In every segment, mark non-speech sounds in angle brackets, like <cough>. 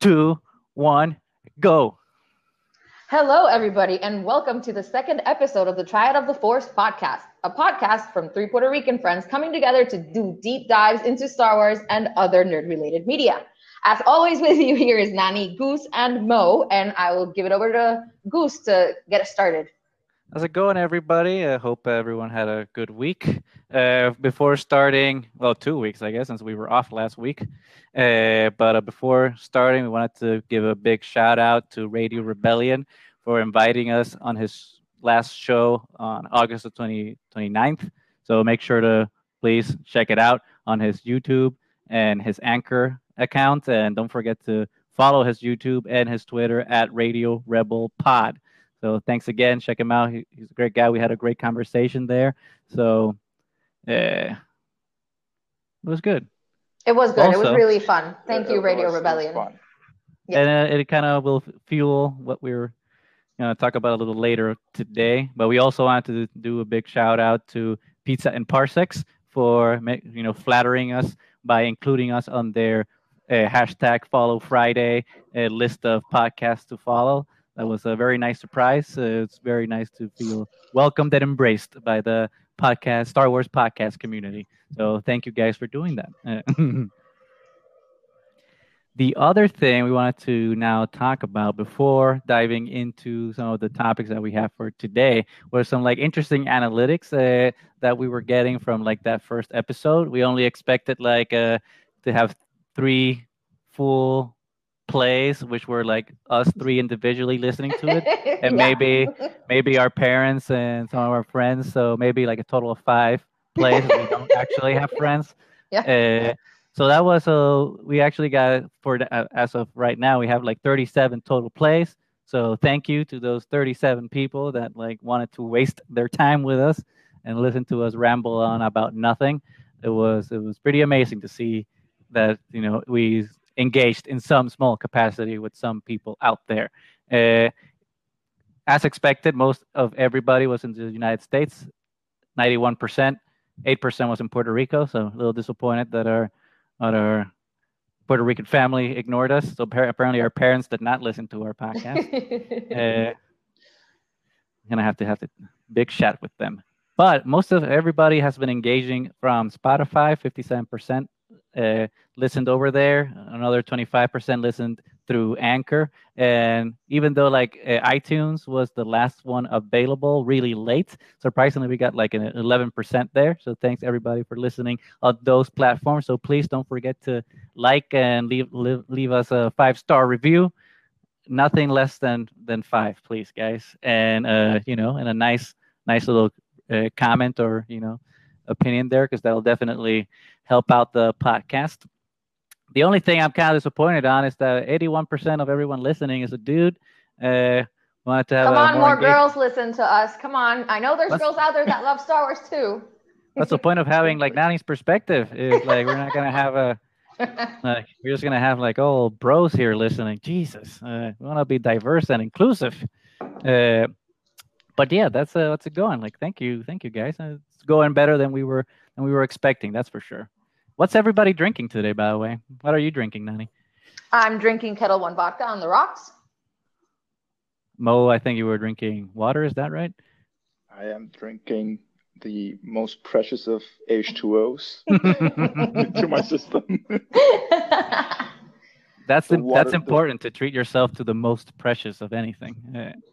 two, one, go. Hello, everybody, and welcome to the second episode of the Triad of the Force podcast, a podcast from three Puerto Rican friends coming together to do deep dives into Star Wars and other nerd related media. As always, with you here is Nani, Goose, and Mo, and I will give it over to Goose to get us started. How's it going, everybody? I hope everyone had a good week. Uh, before starting, well, two weeks, I guess, since we were off last week. Uh, but uh, before starting, we wanted to give a big shout out to Radio Rebellion for inviting us on his last show on August the 20, 29th. So make sure to please check it out on his YouTube and his Anchor account. And don't forget to follow his YouTube and his Twitter at Radio Rebel Pod. So thanks again. Check him out. He, he's a great guy. We had a great conversation there. So uh, it was good. It was good. Also, it was really fun. Thank you, Radio was, Rebellion. Yeah. And uh, it kind of will fuel what we are going to talk about a little later today. But we also wanted to do a big shout out to Pizza and Parsecs for you know flattering us by including us on their uh, hashtag Follow Friday uh, list of podcasts to follow that was a very nice surprise. Uh, it's very nice to feel welcomed and embraced by the podcast, Star Wars podcast community. So thank you guys for doing that. <laughs> the other thing we wanted to now talk about before diving into some of the topics that we have for today was some like interesting analytics uh, that we were getting from like that first episode. We only expected like uh, to have three full plays, which were like us three individually listening to it, and <laughs> yeah. maybe maybe our parents and some of our friends. So maybe like a total of five plays. we don't <laughs> actually have friends. Yeah. Uh, so that was so we actually got for uh, as of right now we have like 37 total plays. So thank you to those 37 people that like wanted to waste their time with us and listen to us ramble on about nothing. It was it was pretty amazing to see that you know we engaged in some small capacity with some people out there. Uh, as expected, most of everybody was in the United States, 91%. 8% was in Puerto Rico, so a little disappointed that our, our Puerto Rican family ignored us. So apparently, our parents did not listen to our podcast. <laughs> uh, I'm gonna have to have a big chat with them. But most of everybody has been engaging from Spotify, 57% uh, listened over there. Another 25% listened through Anchor. And even though like uh, iTunes was the last one available really late, surprisingly, we got like an 11% there. So thanks everybody for listening on those platforms. So please don't forget to like and leave, leave, leave us a five star review. Nothing less than than five, please, guys. And uh, you know, and a nice nice little uh, comment or you know opinion there because that'll definitely help out the podcast. The only thing I'm kind of disappointed on is that 81% of everyone listening is a dude. Uh, wanted to have Come on, more, more girls listen to us. Come on. I know there's girls out there that love Star Wars too. <laughs> That's the point of having like Nani's perspective is like we're not gonna have a <laughs> like we're just gonna have like all bros here listening. Jesus, uh, we want to be diverse and inclusive. Uh, but yeah, that's uh, that's it going. Like, thank you, thank you guys. Uh, it's going better than we were than we were expecting. That's for sure. What's everybody drinking today, by the way? What are you drinking, Nani? I'm drinking Ketel One vodka on the rocks. Mo, I think you were drinking water. Is that right? I am drinking the most precious of H2Os <laughs> to my system. <laughs> that's that's important to treat yourself to the most precious of anything.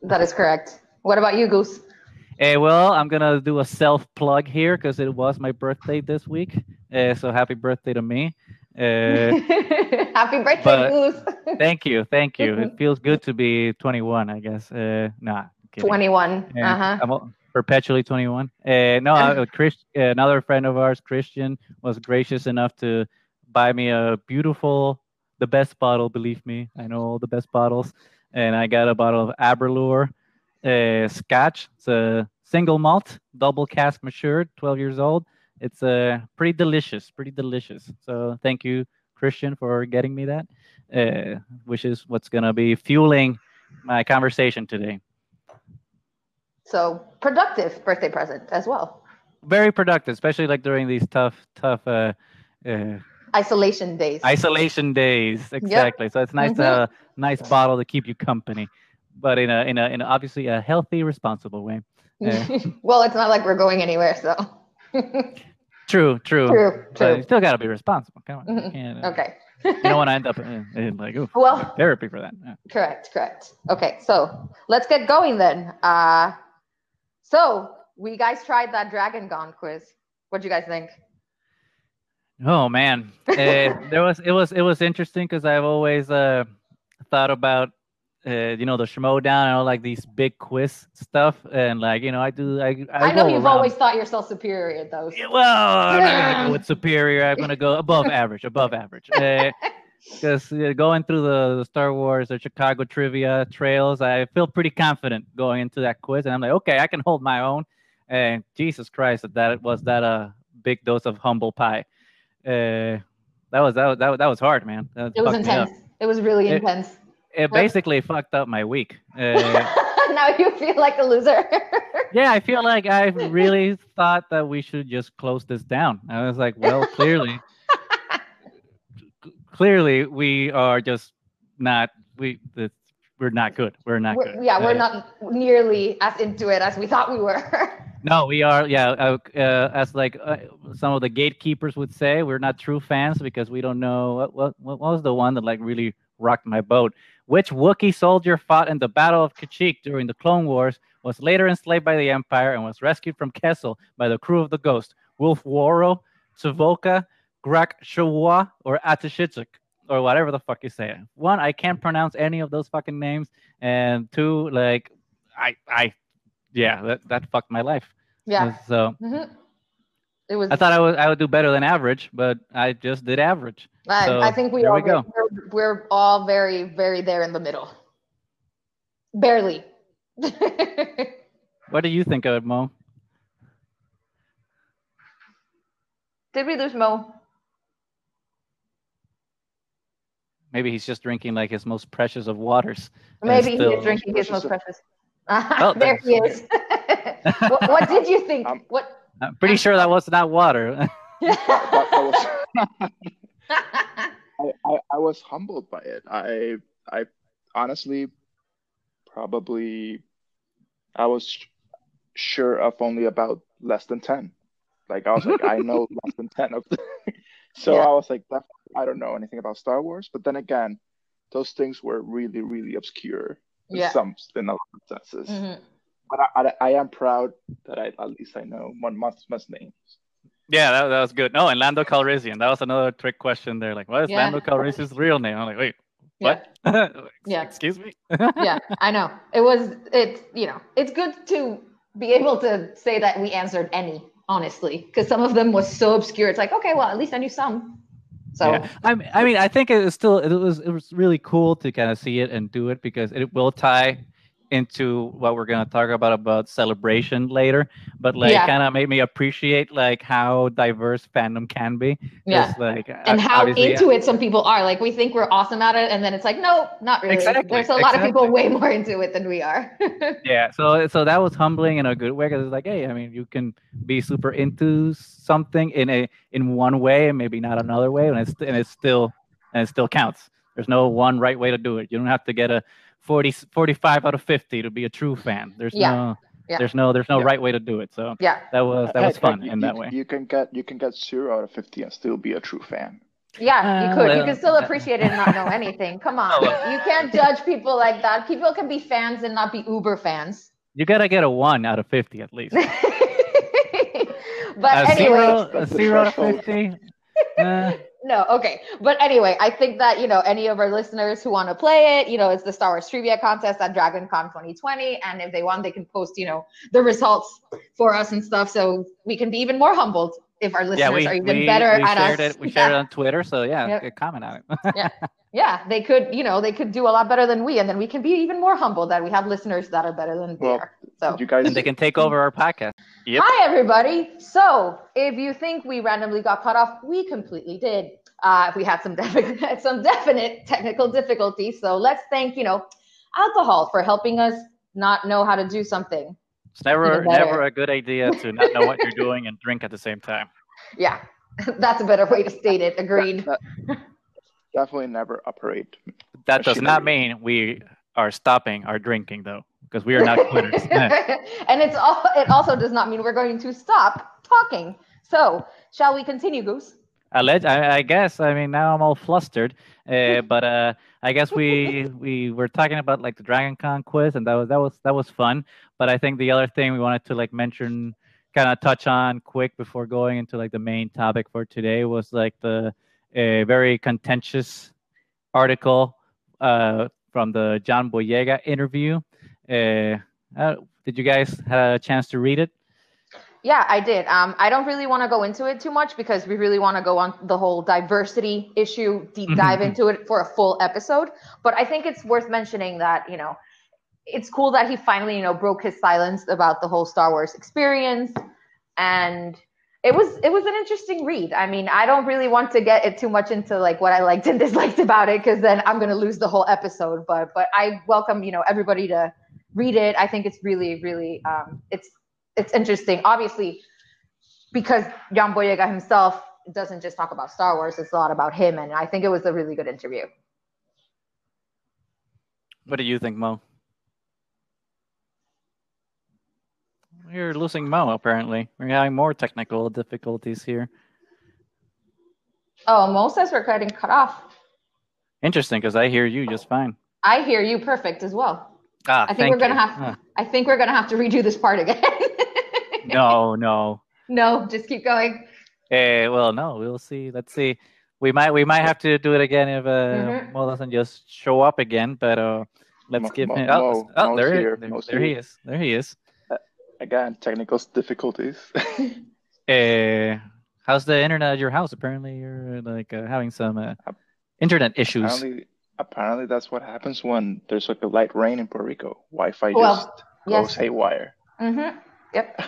That is correct. What about you, Goose? Hey, well, I'm gonna do a self plug here because it was my birthday this week. Uh, so happy birthday to me. Uh, <laughs> happy birthday, Goose. thank you, thank you. It <laughs> feels good to be 21, I guess. Uh, nah, 21. Uh-huh. I'm perpetually 21. Uh, no, uh, <laughs> Chris, another friend of ours, Christian, was gracious enough to buy me a beautiful, the best bottle. Believe me, I know all the best bottles, and I got a bottle of Aberlour uh, Scotch. It's a single malt, double cask matured, 12 years old. It's uh, pretty delicious, pretty delicious. So thank you, Christian, for getting me that, uh, which is what's going to be fueling my conversation today. So productive birthday present as well. Very productive, especially like during these tough, tough. Uh, uh, isolation days. Isolation days, exactly. So it's nice to Mhm. have a nice bottle to keep you company, but in a in a in a, obviously a healthy, responsible way. Yeah. <laughs> well, it's not like we're going anywhere, so. <laughs> True, true. true, But you still got to be responsible. Come on, Mhm. can't, uh, Okay. you don't want to end up in, in like Well, therapy for that. Yeah. correct, correct. Okay, so let's get going then. Uh, so we guys tried that Dragon Con quiz. What do you guys think? Oh man, <laughs> Eh, there was it was it was interesting because I've always uh, thought about uh, you know the Schmoedown and all like these big quiz stuff and like you know I do I I, I, know you've around- always thought yourself superior those. Yeah, Well, I'm not gonna go with superior. I'm gonna go above <laughs> average, above average. Because going through the, the Star Wars or Chicago trivia trails, I feel pretty confident going into that quiz, and I'm like, okay, I can hold my own. And Jesus Christ, that was that a big dose of humble pie. Uh, that was that was that was, that was hard, man. That It was fucked me up. intense. It was really intense. It basically fucked up my week. <laughs> Uh, now you feel like a loser. yeah, I feel like I <laughs> really thought that we should just close this down. I was like, well, clearly, <laughs> clearly we are just not we the, we're not good. We're not We're- good. yeah, we're Uh, not nearly as into it as we thought we were. No, we are. Yeah, uh, uh, as like uh, some of the gatekeepers would say, we're not true fans because we don't know what what what was the one that like really rocked my boat. Which Wookiee soldier fought in the Battle of Kashyyyk during the Clone Wars, was later enslaved by the Empire, and was rescued from Kessel by the crew of the Ghost? Wolf Waro, Savoka, Grak Shawa, or Atashitsuk, or whatever the fuck you say. it. One, I can't pronounce any of those fucking names, and two, like I I yeah, that that fucked my life. yeah. So Mhm. It was. I thought I would I would do better than average, but I just did average. I, so I think we all we go. We're, we're all very, very there in the middle. Barely. <laughs> What do you think of it, Mo? Did we lose Mo? Maybe he's just drinking like his most precious of waters. Maybe he still- is drinking his most precious precious. <laughs> Oh, there he is. <laughs> what, what did you think? Um, what? I'm pretty sure that was not water. that, that was, <laughs> I, I, I was humbled by it. I I honestly probably I was sh- sure of only about less than ten. Like I was like I know <laughs> less than ten of them. <laughs> so Yeah. I was like definitely I don't know anything about Star Wars. But then again, those things were really really obscure in Yeah. some in a lot of senses. Mhm. But I, I, I am proud that I at least I know one month's must names. yeah, that, that was good. No, and Lando Calrissian. That was another trick question there. Like, what is Yeah. Lando Calrissian's real name? I'm like, wait, what? <laughs> Yeah. Excuse me. <laughs> yeah, I know. It was. It's you know. It's good to be able to say that we answered any honestly, because some of them was so obscure. It's like okay, well at least I knew some. So Yeah. I, I mean, I think it was still it was it was really cool to kind of see it and do it because it will tie into what we're gonna talk about about celebration later. But like, Yeah. kind of made me appreciate like how diverse fandom can be Yeah. Like, and uh, how obviously- into it some people are. Like we think we're awesome at it, and then it's like, no, not really. Exactly, There's a lot of people way more into it than we are. <laughs> yeah so so that was humbling in a good way because it's like hey i mean you can be super into something in a in one way and maybe not another way and it's and it's still and it still counts there's no one right way to do it you don't have to get a 40 45 out of 50 to be a true fan there's Yeah, no yeah. there's no there's no Yeah. right way to do it so yeah, that was that was Heck, fun heck, in that you- way You can get you can get zero out of fifty and still be a true fan. yeah. You Uh, could. you well, can still uh, appreciate it and not know anything. Come on, Oh, you can't judge people like that. People can be fans and not be uber fans. you gotta get a one out of 50 at least <laughs> but a anyway, zero a zero out of 50 <laughs> uh, no, okay. But anyway, I think that, you know, any of our listeners who want to play it, you know, it's the Star Wars trivia contest at DragonCon 2020. And if they want, they can post, you know, the results for us and stuff. So we can be even more humbled if our listeners yeah we, are even we, better we at shared us. it we shared it <laughs> on twitter so yeah Yep. comment on it yeah, <laughs> they could, you know, they could do a lot better than we. And then we can be even more humble that we have listeners that are better than we Well, are. So. You guys and they can take over our podcast Yep. Hi, everybody. So, if you think we randomly got cut off, we completely did. Uh, we had some <laughs> definite, some definite technical difficulties. So let's thank you know alcohol for helping us not know how to do something. It's never never a good idea to not know what you're doing and drink at the same time. <laughs> Yeah, <laughs> That's a better way to state it. Agreed. That- that- definitely never operate. That does not mean we are stopping our drinking though, because we are not quitters. <laughs> and it's all. It also does not mean we're going to stop talking. So, shall we continue, Goose? Alleg- I, I guess. I mean, now I'm all flustered. Uh, <laughs> but uh, I guess we we were talking about like the Dragon Con quiz, and that was that was that was fun. But I think the other thing we wanted to like mention, kind of touch on quick before going into like the main topic for today was like the a very contentious article uh, from the John Boyega interview. Uh, uh, did you guys have a chance to read it? Yeah, I did. Um, I don't really want to go into it too much because we really want to go on the whole diversity issue, deep dive into it for a full episode. But I think it's worth mentioning that, you know, it's cool that he finally, you know, broke his silence about the whole Star Wars experience. And it was it was an interesting read. I mean, I don't really want to get it too much into like what I liked and <laughs> disliked about it because then I'm gonna lose the whole episode. But but I welcome, you know, everybody to read it. I think it's really, really um it's it's interesting. Obviously, because John Boyega himself doesn't just talk about Star Wars, it's a lot about him. And I think it was a really good interview. What do you think, Mo? We're losing Mo, apparently. We're having more technical difficulties here. Oh, Mo says we're getting cut off. Interesting, because I hear you just fine. I hear you perfect as well. Ah, I think thank we're gonna you. have Ah, I think we're gonna have to redo this part again. <laughs> no, no. no, just keep going. Eh, well, no. We'll see. Let's see. We might we might have to do it again if uh, Mhm. Mo doesn't just show up again. But uh, let's Mo- give Mo- him. Oh, Mo- oh there, here. there, there he is. There he is. Again, technical difficulties. Uh, <laughs> how's the internet at your house? Apparently, you're like uh, having some uh, internet issues. apparently, apparently, that's what happens when there's like a light rain in Puerto Rico. Wi-Fi Well, just yes. goes haywire. Mm-hmm. Yep.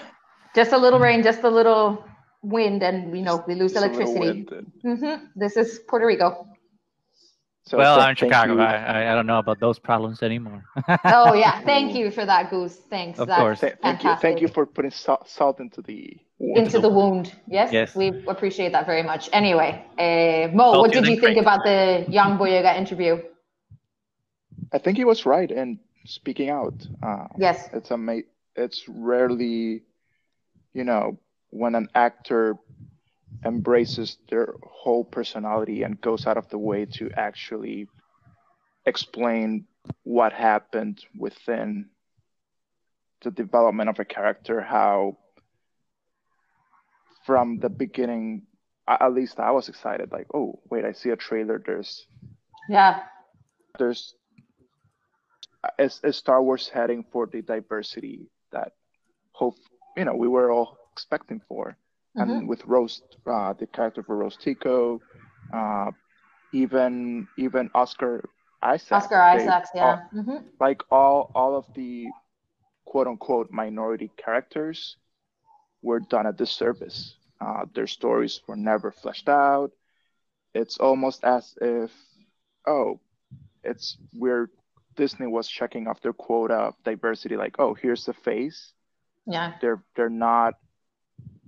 Just a little rain, just a little wind, and you know we lose Just a electricity. wind Mm-hmm. This is Puerto Rico. So well, I'm in Chicago. you. I, I I don't know about those problems anymore. <laughs> Oh yeah, thank you for that, Goose. Thanks. Of That's course. Th- thank you, thank you for putting salt, salt into the wound. into the wound. Yes, Yes. we appreciate that very much. Anyway, uh, Mo, Salt what did you think great. about the John Boyega interview? I think he was right in speaking out. Uh, Yes. it's ama- It's rarely, you know, when an actor embraces their whole personality and goes out of the way to actually explain what happened within the development of a character, how from the beginning, at least I was excited, like, oh, wait, I see a trailer. There's Yeah. there's is, is Star Wars heading for the diversity that hope you know we were all expecting for, And with Rose, uh, the character for Rose Tico, uh, even even Oscar Isaac, Oscar Isaacs. Yeah. hmm like all all of the quote unquote minority characters were done a disservice. Uh, their stories were never fleshed out. It's almost as if, oh, it's where Disney was checking off their quota of diversity. Like, oh, here's the face. Yeah. They're they're not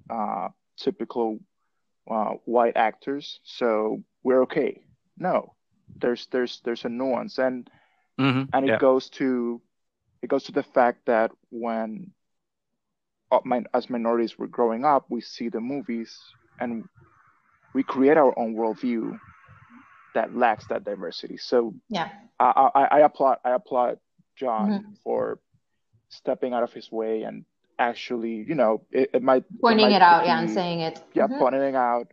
uh, typical uh, white actors, so we're okay. No, there's there's there's a nuance, and Mhm, and it yeah. goes to it goes to the fact that when uh, as minorities were growing up, we see the movies and we create our own worldview that lacks that diversity. So Yeah. I, I, I applaud I applaud John Mm-hmm. for stepping out of his way and actually, you know, it, it might Pointing might it out. Yeah, and saying it. yeah, Mhm. pointing it out,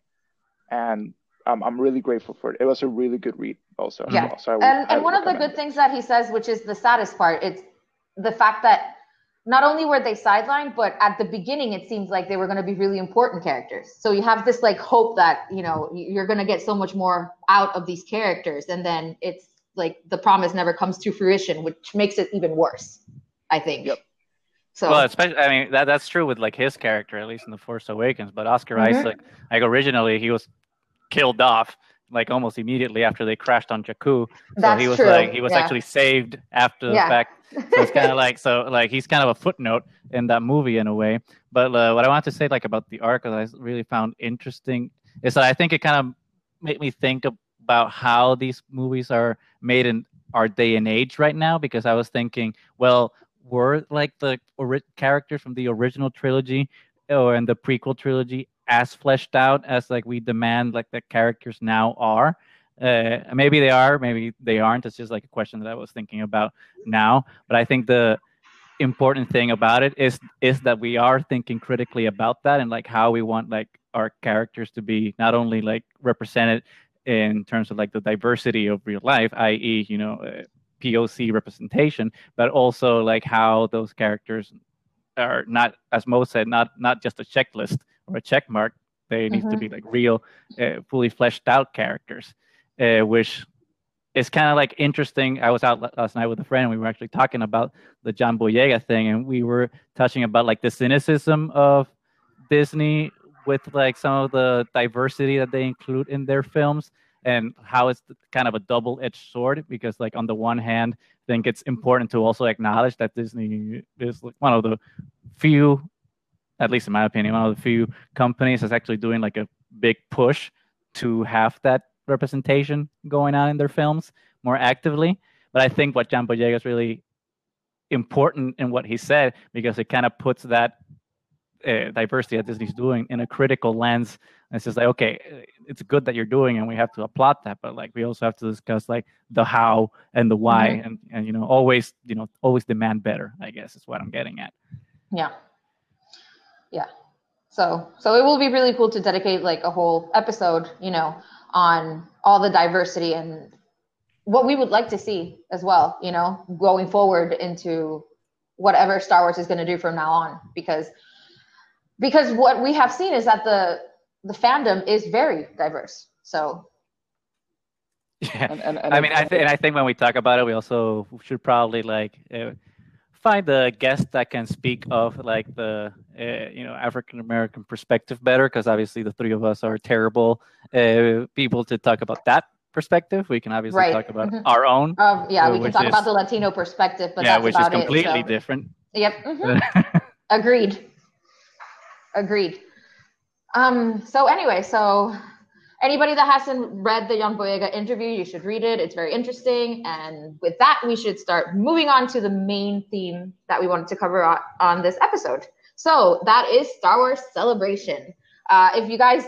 and I'm I'm really grateful for it. It was a really good read, also. Yeah. well. So I would and and one of the good things that he says, which is the saddest part, it's the fact that not only were they sidelined, but at the beginning it seems like they were going to be really important characters. So you have this like hope that you know you're going to get so much more out of these characters, and then it's like the promise never comes to fruition, which makes it even worse. I think. Yep. So Well, especially, I mean, that that's true with like his character, at least in the Force Awakens. But Oscar Mhm. Isaac, like originally, he was killed off like almost immediately after they crashed on Jakku. So that's he was true. like he was yeah. actually saved after the fact. So it's kind of like so like he's kind of a footnote in that movie in a way. But uh, what I want to say like about the arc that I really found interesting is that I think it kind of made me think about how these movies are made in our day and age right now. Because I was thinking, well, were like the ori- characters from the original trilogy or in the prequel trilogy as fleshed out as like we demand like the characters now are? Uh, maybe they are, maybe they aren't. It's just like a question that I was thinking about now. But I think the important thing about it is is that we are thinking critically about that and like how we want like our characters to be not only like represented in terms of like the diversity of real life, i.e., you know, uh, POC representation, but also like how those characters are not, as Mo said, not not just a checklist or a check mark. They need mm-hmm. to be like real, uh, fully fleshed out characters, uh, which is kind of like interesting. I was out last night with a friend. And we were actually talking about the John Boyega thing, and we were touching about like the cynicism of Disney with like some of the diversity that they include in their films, and how it's kind of a double-edged sword. Because like on the one hand, I think it's important to also acknowledge that Disney is like one of the few, at least in my opinion, one of the few companies that's actually doing like a big push to have that representation going on in their films more actively. But I think what John Boyega is really important in what he said because it kind of puts that uh, diversity that Disney's doing in a critical lens. And it's just like, okay, it's good that you're doing, and we have to applaud that, but like we also have to discuss like the how and the why, mm-hmm. and and you know always you know always demand better. I guess is what I'm getting at. Yeah, yeah. So so it will be really cool to dedicate like a whole episode, you know, on all the diversity and what we would like to see as well, you know, going forward into whatever Star Wars is going to do from now on because because what we have seen is that the the fandom is very diverse. So yeah, and, and, and I mean, I th- and I think when we talk about it, we also should probably like uh, find a guest that can speak of like the uh, you know African American perspective better because obviously the three of us are terrible uh, people to talk about that perspective. We can obviously right. talk about mm-hmm. our own. Um, yeah, we can talk is, about the Latino perspective, but yeah, which is completely it, so. different. Yep. Mm-hmm. <laughs> Agreed. Agreed. Um. So anyway, so anybody that hasn't read the John Boyega interview, you should read it. It's very interesting. And with that, we should start moving on to the main theme that we wanted to cover on, on this episode. So that is Star Wars Celebration. Uh, if you guys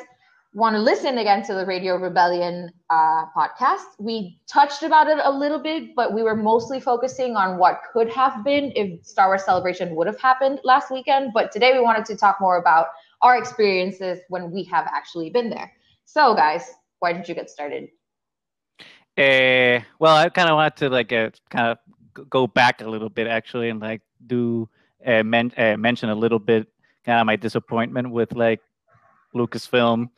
want to listen again to the Radio Rebellion uh, podcast, we touched about it a little bit, but we were mostly focusing on what could have been if Star Wars Celebration would have happened last weekend. But today we wanted to talk more about our experiences when we have actually been there. So, guys, why did you get started? Uh, well, I kind of wanted to like uh, kind of go back a little bit actually, and like do uh, men- uh, mention a little bit kind of my disappointment with like Lucasfilm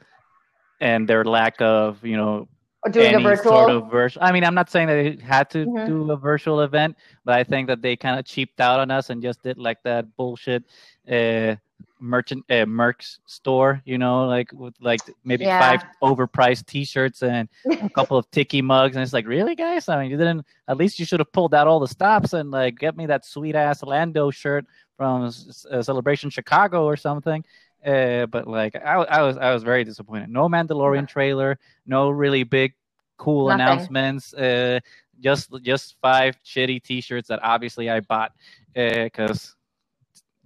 and their lack of you know doing any sort of virtual. I mean, I'm not saying that they had to mm-hmm. do a virtual event, but I think that they kind of cheaped out on us and just did like that bullshit uh, merchant uh, merch store you know like with like maybe yeah. five overpriced t-shirts and a <laughs> couple of tiki mugs and it's like really guys i mean you didn't at least you should have pulled out all the stops and like get me that sweet ass lando shirt from uh, celebration chicago or something uh, but like I, I was i was very disappointed no mandalorian trailer no really big cool Nothing. announcements uh, just just five shitty t-shirts that obviously i bought because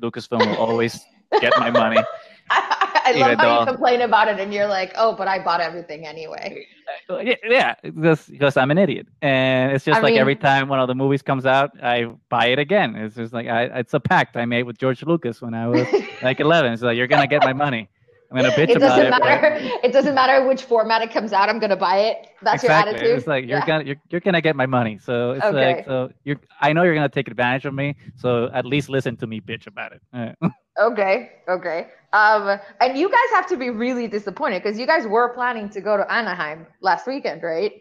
lucasfilm will always <laughs> get my money. <laughs> I, I love how you complain about it and you're like, oh, but I bought everything anyway. Yeah, because, because I'm an idiot. And it's just I like mean, every time one of the movies comes out, I buy it again. It's just like, I, it's a pact I made with George Lucas when I was <laughs> like 11. So you're going to get my money. I'm gonna bitch it about it. Matter, but... It doesn't matter which format it comes out. I'm gonna buy it. That's exactly. your attitude. It's like you're yeah. gonna you're, you're gonna get my money. So it's okay. like so you're. I know you're gonna take advantage of me. So at least listen to me bitch about it. <laughs> okay. Okay. Um, and you guys have to be really disappointed because you guys were planning to go to Anaheim last weekend, right?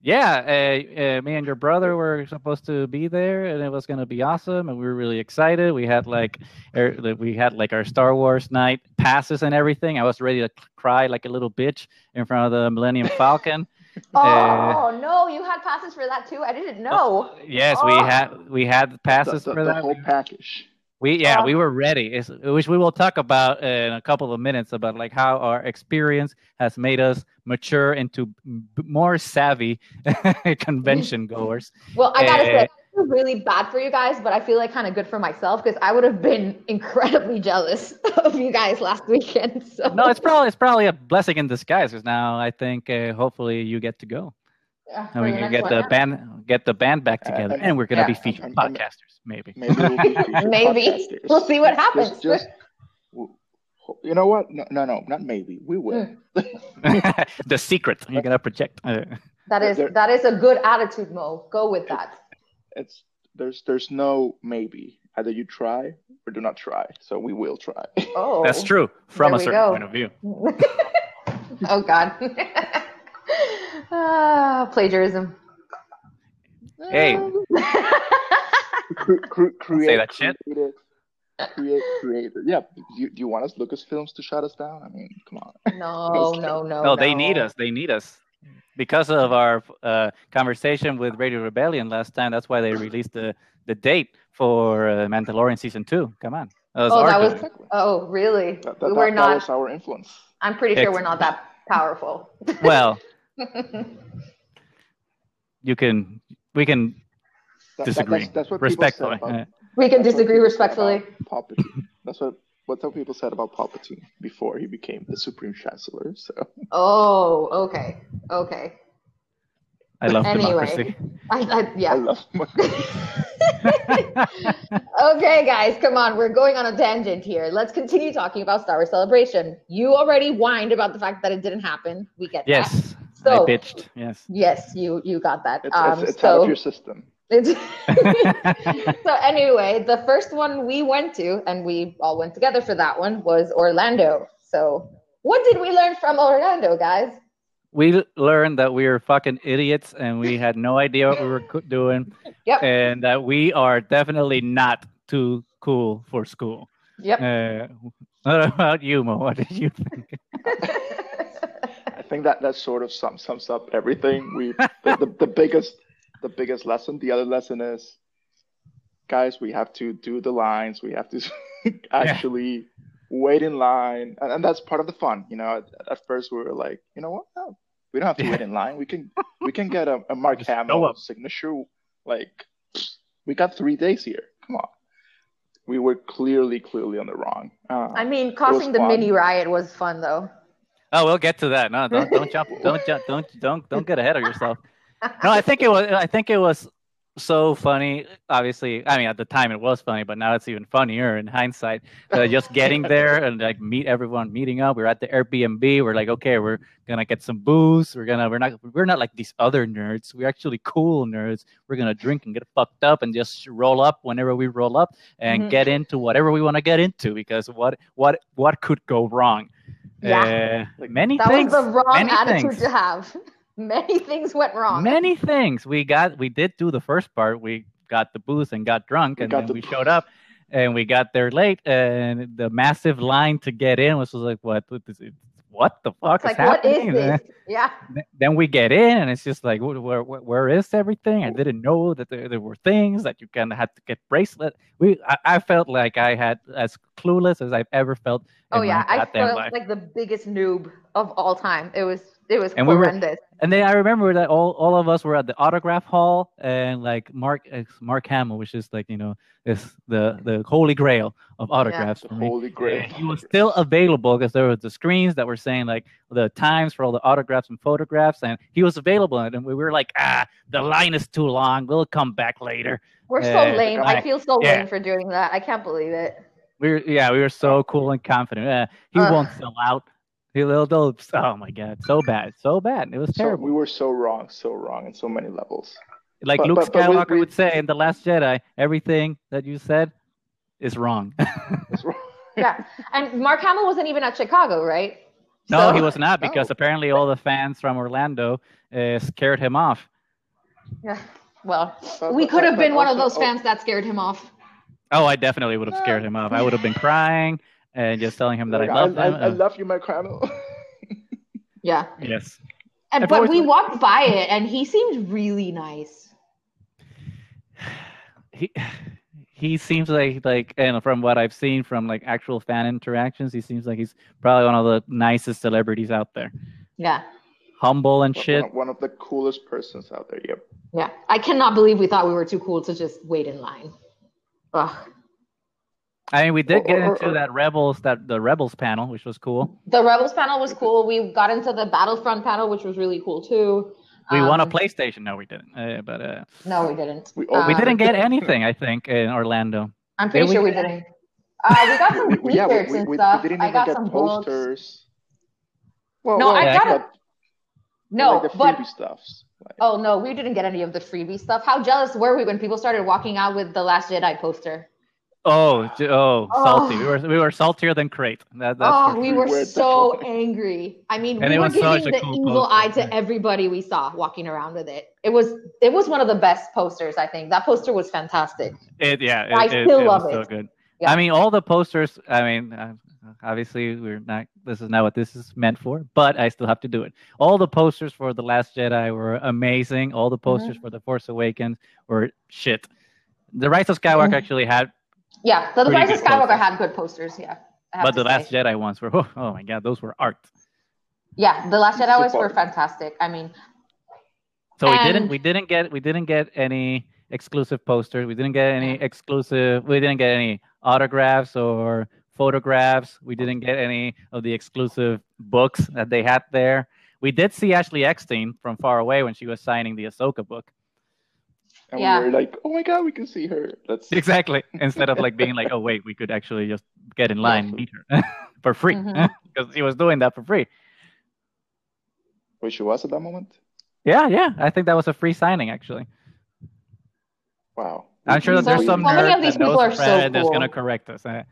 yeah, uh, uh, me and your brother were supposed to be there, and it was going to be awesome, and we were really excited. We had like er, we had like our Star Wars night passes and everything. I was ready to cry like a little bitch in front of the Millennium Falcon. <laughs> oh uh, no, you had passes for that too. I didn't know. yes, oh. we had we had passes the, the, for the that. whole package. We yeah, Uh, we were ready. It's, which we will talk about in a couple of minutes about like how our experience has made us mature into more savvy <laughs> convention <laughs> goers. Well, I gotta Eh. say, really bad for you guys, but I feel like kind of good for myself because I would have been incredibly <laughs> jealous of you guys last weekend. So No, it's probably it's probably a blessing in disguise because now I think uh, hopefully you get to go Yeah, and we can get one, the yeah. band get the band back Uh, together, and- and we're gonna yeah. be featured And- and- podcasters maybe. Maybe we'll <laughs> Maybe. We'll see what happens. Just, just, you know what? No, no, no, not maybe. We will. Mm. <laughs> the secret you're gonna project. Uh, That is There- that is a good attitude, Mo. Go with that. It's there's there's no maybe. Either you try or do not try. So we will try. Oh, That's true from There a certain go. point of view. <laughs> oh God. Ah, plagiarism. Hey. <laughs> <laughs> Cre- cre- create, Say that shit. Create, create, create. Yeah. Do you, do you want us Lucasfilms to shut us down? I mean, come on. No, no, <laughs> no. No, they need us. They need us. Because of our uh, conversation with Radio Rebellion last time, that's why they released the, the date for uh, Mandalorian season two. Come on, that was Oh, that was- Exactly. Oh, really? That, that, we're that, not. that was our influence. I'm pretty sure Ex- we're not that powerful. well. You can, we can That, that- disagree that's, that's what respectfully. People about, we can disagree respectfully. about Palpatine. That's what what some people said about Palpatine before he became the Supreme Chancellor. So Oh, okay, okay. I love Anyway. democracy. I, I, I yeah. love. <laughs> Okay, guys, come on. We're going on a tangent here. Let's continue talking about Star Wars Celebration. You already whined about the fact that it didn't happen. We get that. Yes, So- I bitched. Yes. Yes, you you got that. It's, um, it's, it's out so of your system. It's <laughs> so anyway, the first one we went to, and we all went together for that one, was Orlando. So what did we learn from Orlando, guys? we learned that we are fucking idiots and we had no idea what we were co- doing, Yep. and that we are definitely not too cool for school. Yep. Uh, <laughs> what about you, Mo? What did you think? <laughs> I think that that sort of sums sums up everything. We the, the, the biggest the biggest lesson. The other lesson is, guys, we have to do the lines. We have to <laughs> actually wait in line, and, and that's part of the fun. You know, at, at first we were like, you know what? No, we don't have to Yeah. wait in line. We can we can get a, a <laughs> Mark Just Hamill signature. Like, we got three days here. Come on. We were clearly, clearly on the wrong. Uh, I mean, causing the fun. mini riot was fun, though. Oh, we'll get to that. No, don't don't jump. Don't jump. Don't don't don't get ahead of yourself. No, I think it was. I think it was so funny. Obviously, I mean, at the time it was funny, but now it's even funnier in hindsight. Uh, just <laughs> getting there and like meet everyone, meeting up. We're at the Airbnb. We're like, okay, we're gonna get some booze. We're gonna. We're not. We're not like these other nerds. We're actually cool nerds. We're gonna drink and get fucked up and just roll up whenever we roll up and Mhm. get into whatever we want to get into because what what what could go wrong? Yeah. Uh, many That things. was the wrong attitude things. to have. Many <laughs> things went wrong. Many things. We got. We did do the first part. We got the booze and got drunk, We and got then the we booze. showed up, and we got there late, and the massive line to get in was was like, what? What, is it? what the fuck It's is like, happening? is this? <laughs> Yeah. Then we get in, and it's just like, where, where, where is everything? I didn't know that there, there were things that you kind of had to get bracelet. We, I, I felt like I had as clueless as I've ever felt. Oh yeah, I felt life. like the biggest noob of all time. It was it was And we were- horrendous. And then I remember that all, all of us were at the autograph hall, and like Mark it's Mark Hamill, which is like you know is the the holy grail of autographs the for me. holy grail. He was still available because there was the screens that were saying like the times for all the autographs and photographs, and he was available. And we were like, ah, the line is too long. We'll come back later. We're so Uh, lame. I like- feel so yeah. lame for doing that. I can't believe it. We were yeah, we were so cool and confident. Uh, he Ugh. won't sell out. He'll, they'll, oh my god, so bad, so bad. It was So terrible. we were so wrong, so wrong in so many levels. like But- Luke but- but we- Skywalker we- would say in the Last Jedi, everything that you said is wrong. <laughs> It's wrong. Yeah. And Mark Hamill wasn't even at Chicago, right? no, So- he was not because No. apparently all the fans from Orlando uh, scared him off. Yeah. Well, But- we could have but been one of those fans that scared him off. Oh, I definitely would have scared him off. I would have been crying and just telling him that Like, I love I, him. I, I love you, my Hamill. <laughs> Yeah. yes. And I've but we liked- walked by it and he seemed really nice. He he seems like like and from what I've seen from like actual fan interactions, he seems like he's probably one of the nicest celebrities out there. Yeah. Humble and shit. One, one of the coolest persons out there. Yep. Yeah. I cannot believe we thought we were too cool to just wait in line. Ugh. I mean, we did get or- into or- that rebels that the rebels panel, which was cool. The Rebels panel was cool. We got into the Battlefront panel, which was really cool too. We won a Um, PlayStation. No, we didn't. Uh, but uh, No, we didn't. We- oh, we Um, didn't get anything. I think in Orlando. I'm pretty Did sure we get didn't. Uh, we got some <laughs> We- we- yeah, we, t-shirts and we, stuff. we didn't I even got get some posters. Well, No, well, I got it. but No, like the but freebie stuffs. Like, oh no, we didn't get any of the freebie stuff. How jealous were we when people started walking out with the Last Jedi poster? Oh, oh, Oh. salty. We were we were saltier than Crait. That, that's oh, for we were We're so angry. I mean, And we were giving the cool evil poster. eye to everybody we saw walking around with it. It was it was one of the best posters. I think that poster was fantastic. It yeah, it, I it, still it love was so it. good. Yeah. I mean, all the posters. I mean, uh, obviously, we're not. This is not what this is meant for, but I still have to do it. All the posters for the Last Jedi were amazing. All the posters Mm-hmm. for the Force Awakens were shit. The Rise of Skywalker Mhm. actually had, Yeah, the, the Pretty Rise of Skywalker posters. had good posters. Yeah, but to the Last. Jedi ones were. Oh, <laughs> oh my god, those were art. yeah, the Last Jedi ones were fantastic. I mean, So we didn't we didn't get we didn't get any exclusive posters. We didn't get any exclusive. We didn't get any autographs or photographs. We didn't get any of the exclusive books that they had there. We did see Ashley Eckstein from far away when she was signing the Ahsoka book. And yeah. we were like, oh my god, we can see her. That's Exactly. <laughs> Instead of like being like, oh wait, we could actually just get in line meet her <laughs> for free <laughs> Mhm. because she was doing that for free. where she was at that moment. Yeah, yeah. I think that was a free signing actually. Wow. I'm sure that So- there's some so many of these people are so brand that's cool. gonna correct us. Uh,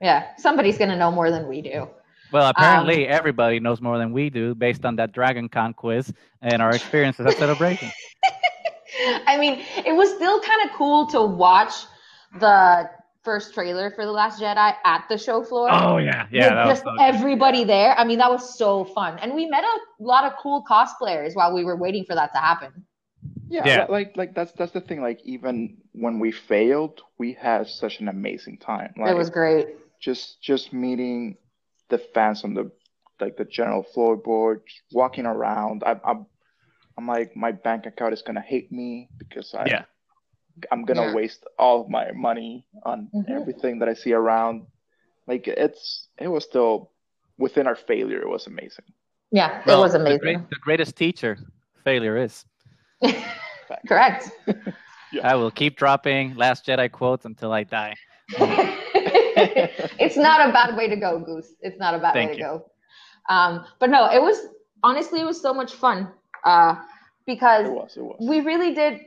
yeah, somebody's gonna know more than we do. Well, apparently Um, everybody knows more than we do based on that Dragon Con quiz and our experiences at Celebration. I mean, it was still kind of cool to watch the first trailer for The Last Jedi at the show floor. Oh yeah, yeah. with just so good. everybody there. I mean, that was so fun. And we met a lot of cool cosplayers while we were waiting for that to happen. Yeah, Yeah. li- like like that's that's the thing. Like even when we failed, we had such an amazing time. Like it was great. just just meeting the fans on the like the general floorboard, just walking around. I, I'm I'm like my bank account is gonna hate me because I Yeah. I'm gonna Yeah. waste all of my money on Mhm. everything that I see around. Like it's it was still within our failure. It was amazing. Yeah, Well, it was The, amazing. great, the greatest teacher, failure is. <laughs> Correct. <laughs> I will keep dropping Last Jedi quotes until I die. <laughs> it's not a bad way to go, Goose. It's not a bad Thank way to you. go. Um, but no, it was honestly it was so much fun uh, because It was. It was. we really did.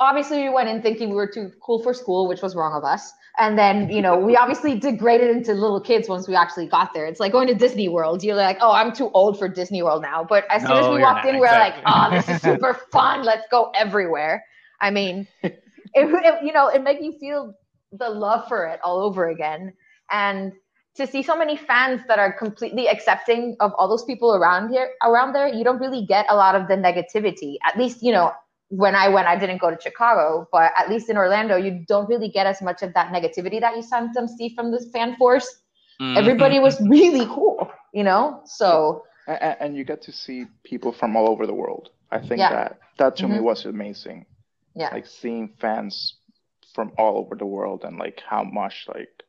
Obviously, we went in thinking we were too cool for school, which was wrong of us. And then, you know, we obviously degraded into little kids once we actually got there. It's like going to Disney World. You're like, oh, I'm too old for Disney World now. But as soon as we walked not, in, we are like, exactly. oh, this is super <laughs> fun. Let's go everywhere. I mean, <laughs> it, it you know, it made you feel the love for it all over again. And to see so many fans that are completely accepting of all those people around here around there, you don't really get a lot of the negativity. At least, you know, when I went, I didn't go to Chicago, but at least in Orlando, you don't really get as much of that negativity that you sometimes see from this fan force. Mhm. Everybody was really cool, you know? So and, and you get to see people from all over the world. I think Yeah. that that to me Mhm. was amazing. yeah. Like seeing fans from all over the world and like how much like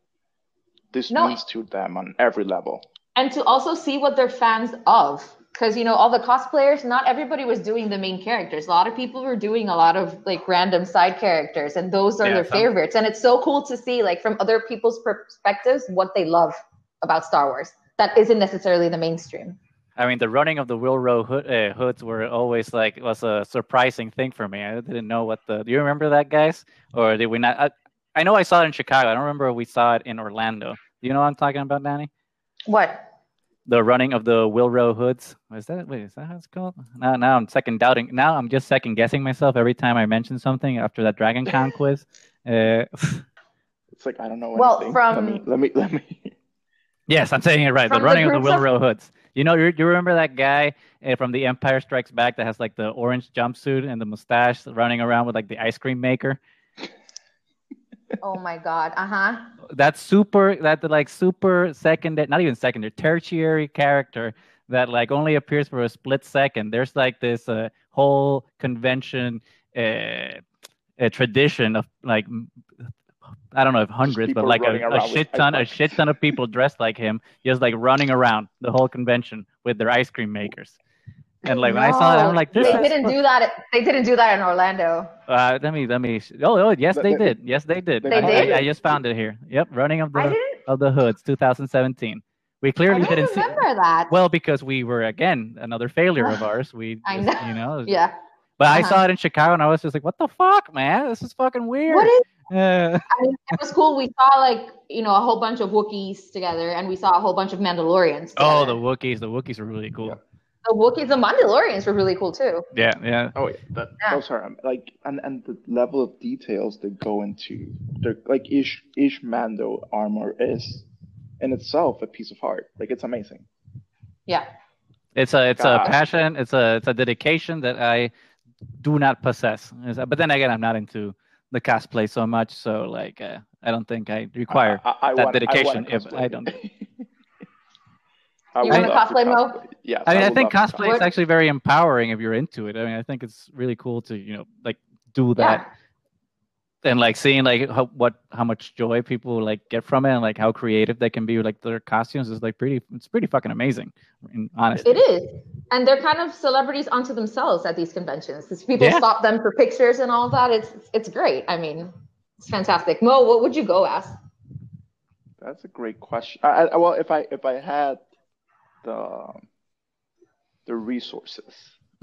this No. means to them on every level. and to also see what they're fans of because you know all the cosplayers not everybody was doing the main characters a lot of people were doing a lot of like random side characters and those are Yeah, their some- favorites and it's so cool to see like from other people's perspectives what they love about star wars that isn't necessarily the mainstream I mean, the running of the Willrow Hood, uh, hoods were always like was a surprising thing for me. I didn't know what the. Do you remember that, guys? Or did we not? I, I know I saw it in Chicago. I don't remember if we saw it in Orlando. Do you know what I'm talking about, Danny? what The running of the Willrow Hoods. Is that wait? Is that how it's called? Now, now I'm second doubting. Now I'm just second guessing myself every time I mention something after that Dragon Con <laughs> quiz. Uh, <laughs> It's like I don't know Well, anything. from- let me let me let me yes, I'm saying it right. The From the running of the groups of- hoods. You know, you, you remember that guy uh, from The Empire Strikes Back that has like the orange jumpsuit and the mustache, running around with like the ice cream maker. Oh my god. Uh huh. that super that like super secondary not even secondary tertiary character that like only appears for a split second there's like this uh, whole convention uh, a tradition of like I don't know if hundreds but like a, a shit ton a shit ton of people dressed like him just like running around the whole convention with their ice cream makers and like when i saw it i'm like this they didn't do that. They didn't do that in Orlando. uh, let me let me oh, oh yes they they- did yes they did they I, did? I, I just found it here yep running of the of the hoods 2017 we I clearly didn't didn't see remember that. well because we were again another failure of <laughs> ours we I just, know. you know yeah. but i Uh-huh. saw it in chicago and i was just like what the fuck man this is fucking weird What is? <laughs> Uh, I mean, it was cool. We saw like you know a whole bunch of Wookiees together, and we saw a whole bunch of Mandalorians. oh the together. wookiees the wookiees are really cool the Wookiees, the Mandalorians were really cool too. yeah yeah Oh, yeah, that, Yeah. those are um, like, and and the level of details they go into, they're like each each Mando armor is in itself a piece of art. Like it's amazing. Yeah. it's a it's a passion it's a it's a dedication that i do not possess but then again i'm not into the cosplay so much so like uh, i don't think i require I, I, I that want, dedication I, if want I don't- <laughs> I You would wanna cosplay, Mo? cosplay. Yes. I mean, I, would think love cosplay is actually very empowering if you're into it. I mean, I think it's really cool to you know like do that Yeah. and like seeing like how what how much joy people like get from it and like how creative they can be with like their costumes is like pretty it's pretty fucking amazing. in- Honestly, It is. And they're kind of celebrities unto themselves at these conventions. Because people Yeah. stop them for pictures and all that. It's it's great. I mean, it's fantastic. Mo, what would you go as? That's a great question. I, I, well, if I if I had the the resources,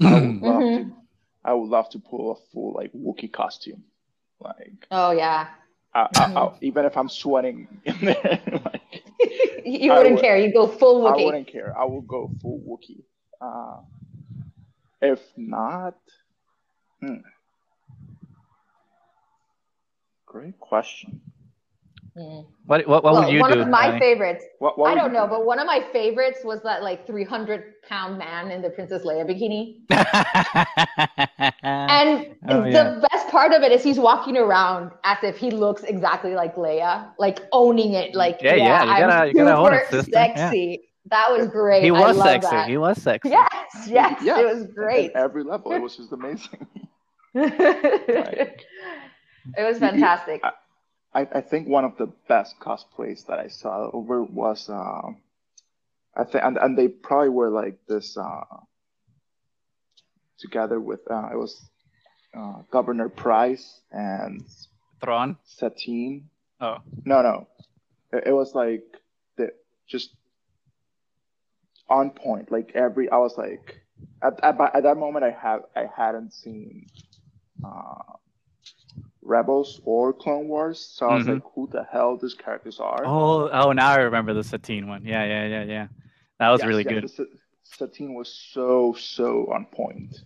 I would love Mhm. to. I would love to pull a full like Wookiee costume, like Oh yeah. I, I, Mm-hmm. I, even if I'm sweating <laughs> in there, like <laughs> you wouldn't would- care. You go full Wookiee. I wouldn't care. I would go full Wookiee. Uh, if not, hmm. great question. Mm. what what, what Well, would you one do? of my Annie? favorites. What, what I don't you know, but one of my favorites was that like 300 pound man in the Princess Leia bikini. <laughs> And Oh, the yeah. best part of it is he's walking around as if he looks exactly like Leia, like owning it. Like, Yeah, yeah, yeah, you gotta- you gotta own it, super sister. Yeah. sexy. That was great. he I was love sexy. That. He was sexy. Yes, yes, Yeah. it was great. At every level, it was <laughs> just amazing. <laughs> it was fantastic. I, I think one of the best cosplays that I saw over was uh, I think and, and they probably were like this uh, together with uh, it was uh, Governor Pryce and Thrawn. Satine. Oh, No, no, it, it was like the just on point. Like every I was like at at, at that moment I have I hadn't seen uh, Rebels or Clone Wars, so I was Mhm. like, who the hell these characters are? oh, oh! Now I remember the Satine one. Yeah, yeah, yeah, yeah. That was Yes, really yes, good. the Satine was so so on point.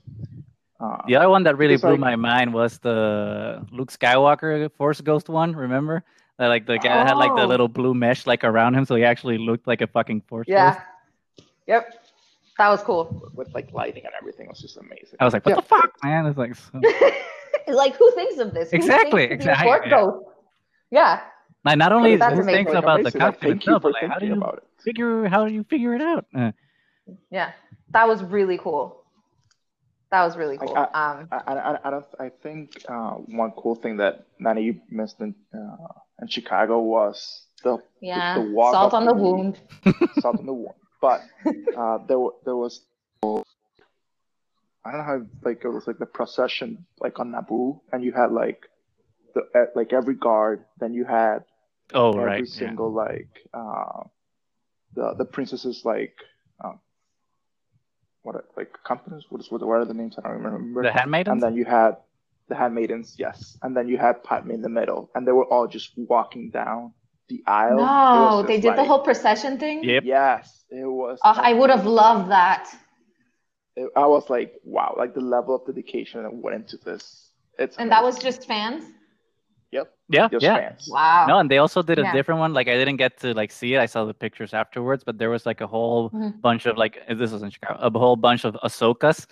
Uh, The other one that really blew like- my mind was the Luke Skywalker Force Ghost one. Remember? That like the guy had like the Oh. little blue mesh like around him, so he actually looked like a fucking Force yeah. Ghost. Yep. That was cool. with like lighting and everything it was just amazing. I was like, what Yeah. the fuck, man? It's like, so... <laughs> <laughs> like, who thinks of this? Exactly, thinks to be a exactly, Force yeah. ghost? Yeah. like not only that's who amazing. thinks about the Amazing, like, costume itself, but like, how do you about it. figure how do you figure it out? Uh, Yeah. That was really cool. That was really cool. I- um, I, I, I don't. I think uh, one cool thing that Nani missed in, uh, in Chicago was the yeah. the walk Salt on the the- wound. salt on the wound. But uh, there there was I don't know how like it was like the procession like on Naboo, and you had like the like every guard. Then you had oh every right, yeah. single like uh, the the princesses like um, what are- like companies. What is what are the names? I don't remember. the handmaidens. and then you had the handmaidens, yes, and then you had Padme in the middle, and they were all just walking down the aisle. It No, they did the whole procession thing. Yep. Yes, it was. Oh, I would have loved that. It- I was like, wow, like the level of dedication that went into this. It's And that was just fans. yep, yeah, just yeah. fans. Wow. No, and they also did a Yeah. different one. Like I didn't get to like see it. I saw the pictures afterwards, but there was like a whole Mhm. bunch of like this was in Chicago, a whole bunch of Ahsokas.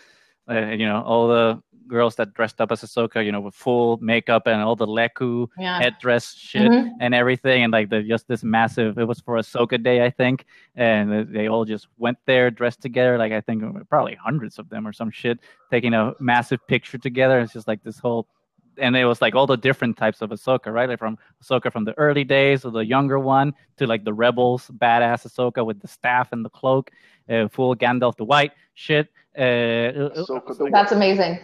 Uh, you know, all the girls that dressed up as Ahsoka, you know, with full makeup and all the Leku Yeah. headdress shit Mhm. and everything, and like the just this massive. It was for Ahsoka Day, I think, and they all just went there dressed together. Like I think probably hundreds of them or some shit, taking a massive picture together. It's just like this whole. And it was like all the different types of Ahsoka, right? Like from Ahsoka from the early days, or the younger one, to like the rebels, badass Ahsoka with the staff and the cloak, uh, full Gandalf the White shit. Uh, Ahsoka That's amazing.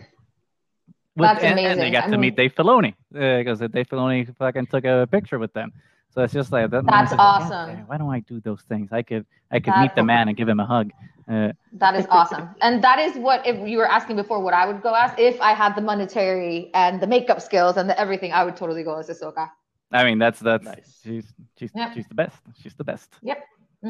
With- That's and, and they got I to mean- meet Dave Filoni because Dave Filoni fucking took a picture with them. So it's just like that. That's I'm like, awesome. Why don't I do those things? I could I could That- meet the man and give him a hug. Uh, That is awesome. <laughs> and that is what, if you were asking before, what I would go ask if I had the monetary and the makeup skills and the everything, I would totally go as Ahsoka. I mean, that's that's Nice. she's she's Yep. she's the best. She's the best. hmm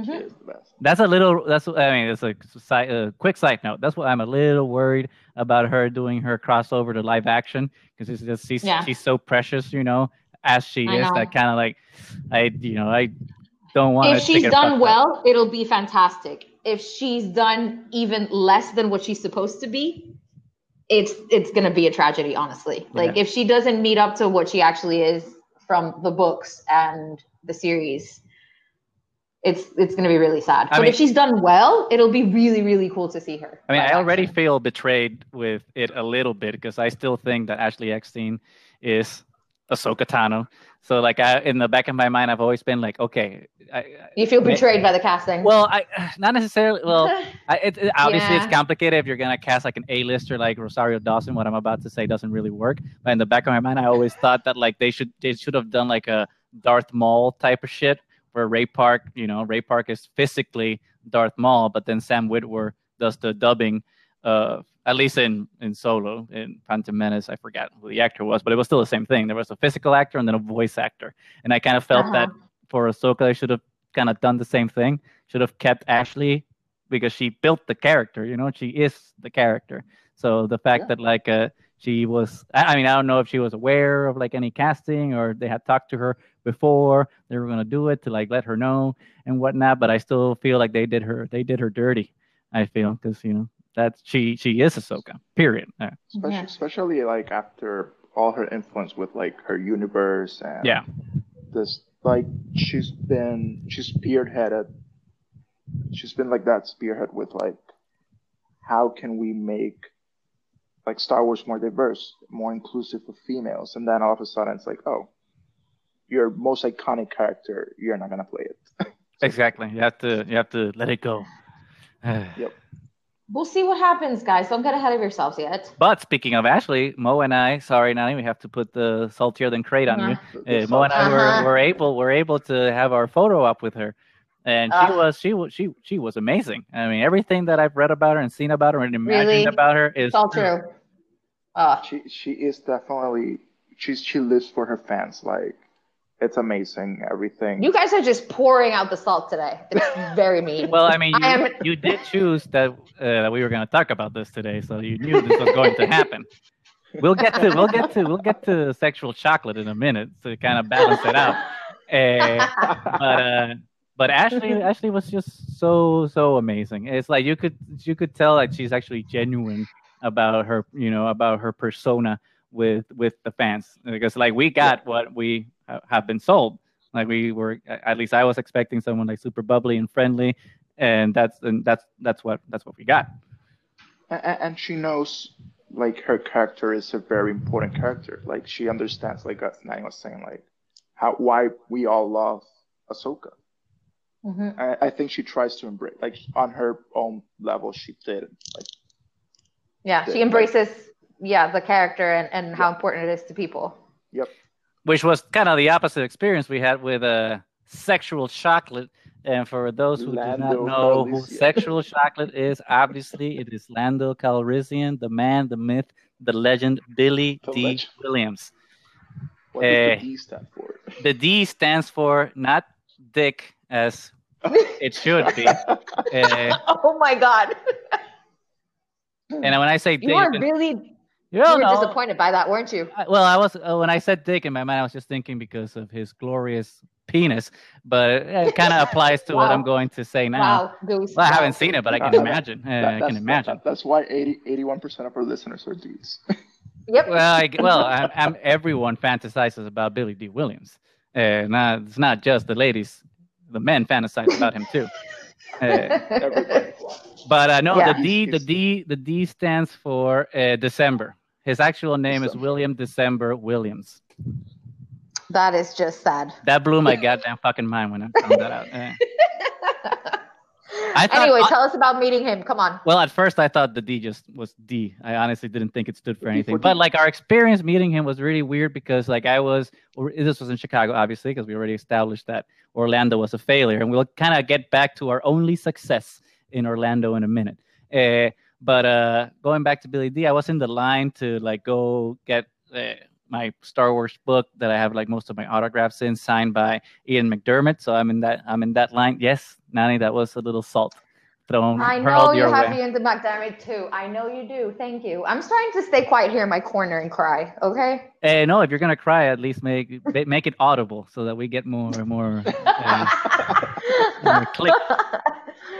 She is. That's a little. That's I mean, it's a side, uh, quick side note. That's what I'm a little worried about her doing her crossover to live action because it's just she's Yeah. she's so precious, you know, as she I is. know. That kind of like, I you know I don't want. If she's done well, it'll be fantastic. If she's done even less than what she's supposed to be, it's it's gonna be a tragedy, honestly. Like Yeah. if she doesn't meet up to what she actually is from the books and the series, it's it's gonna be really sad. I but mean- if she's done well, it'll be really really cool to see her. I mean, I already action. feel betrayed with it a little bit because I still think that Ashley Eckstein is Ahsoka Tano. So, like, I, in the back of my mind, I've always been like, okay, I, You feel betrayed by the casting. well, I <sighs> not necessarily. Well, <laughs> I, it, it- obviously, it's complicated if you're gonna cast like an A-lister like Rosario Dawson. What I'm about to say doesn't really work. But in the back of my mind, I always thought that like they should they should have done like a Darth Maul type of shit where Ray Park, you know, Ray Park is physically Darth Maul, but then Sam Witwer does the dubbing. Uh, at least in in Solo in Phantom Menace, I forgot who the actor was, but it was still the same thing. There was a physical actor and then a voice actor, and I kind of felt Uh-huh. that for Ahsoka, they should have kind of done the same thing. Should have kept Ashley because she built the character. You know, she is the character. So the fact Yeah. that like uh, she was, I I mean, I don't know if she was aware of like any casting or they had talked to her before they were gonna do it to like let her know and whatnot. But I still feel like they did her, they did her dirty. I feel because you know that she she is Ahsoka. Period. Uh, Especially, especially like after all her influence with like her universe and Yeah. this like she's been she's spearheaded she's been like that spearhead with like how can we make like Star Wars more diverse, more inclusive of females, and then all of a sudden it's like, oh, your most iconic character, you're not gonna play it. <laughs> exactly. You have to you have to let it go. <sighs> yep. we'll see what happens, guys. Don't get ahead of yourselves yet. But speaking of Ashley, Mo and I, sorry, Nani, we have to put the saltier than Crait on you. Uh, Mo and I were, Uh-huh. were able were able to have our photo up with her, and she Ah. was she was she she was amazing. I mean, everything that I've read about her and seen about her and imagined Really? about her is It's all true. Oh, she she is definitely she's she lives for her fans. Like it's amazing everything. you guys are just pouring out the salt today. It's <laughs> very mean. Well, I mean, you, I am- you did choose that uh, that we were going to talk about this today, so you knew this was going to happen. We'll get to we'll get to we'll get to sexual chocolate in a minute to kind of balance it out. Uh, but uh, but <laughs> Ashley Ashley was just so so amazing. It's like you could you could tell like she's actually genuine about her you know about her persona with with the fans because like we got what we ha- have been sold. Like we were at least I was expecting someone like super bubbly and friendly, and that's and that's that's what that's what we got. and, she knows like her character is a very important character. Like she understands, like Nani was saying, like how why we all love Ahsoka. Mhm. I, I think she tries to embrace, like on her own level, she did. Like yeah, she embraces yeah the character and, and how important it is to people. yep, which was kind of the opposite experience we had with uh, sexual chocolate. And for those who do not Lando know who sexual chocolate is, obviously it is Lando Calrissian, the man, the myth, the legend, Billy The D. legend. Williams. what does Eh. the D stand for? The D stands for not dick as it should be. Uh, <laughs> Oh my god, and when I say dick, you are you really you you were know. disappointed by that, weren't you? I- Well, I was uh, when I said dick in my mind, I was just thinking because of his glorious penis, but it kind of applies to what I'm <laughs> going to say now. Wow, Goose. Well, I haven't seen it, but I can <laughs> That- imagine. Uh, I that's, can imagine. that- that's why 80, 81% of our listeners are dudes. Yep. Well, I, well, I'm, I'm, everyone fantasizes about Billy D. Williams. Uh, not, it's not just the ladies; the men fantasize about him too. <laughs> Uh, but uh, no, Yeah. the D, the D, the D stands for uh, December. His actual name is William December Williams. that is just sad. That blew my <laughs> goddamn fucking mind when I found that out. <laughs> I thought- anyway, I- tell us about meeting him. Come on. Well, at first I thought the D just was D. I honestly didn't think it stood for anything. But like our experience meeting him was really weird because like I was this was in Chicago obviously because we already established that Orlando was a failure and we'll kind of get back to our only success in Orlando in a minute. Uh, but uh, going back to Billy D, I was in the line to like go get uh, my Star Wars book that I have like most of my autographs in, signed by Ian McDiarmid. So I'm in that I'm in that line. Yes, Nani, that was a little salt thrown I know you have way. Ian the McDiarmid too. I know you do. Thank you. I'm trying to stay quiet here in my corner and cry. Okay. Hey, no, if you're gonna cry, at least make <laughs> make it audible so that we get more more. Uh, <laughs> more click.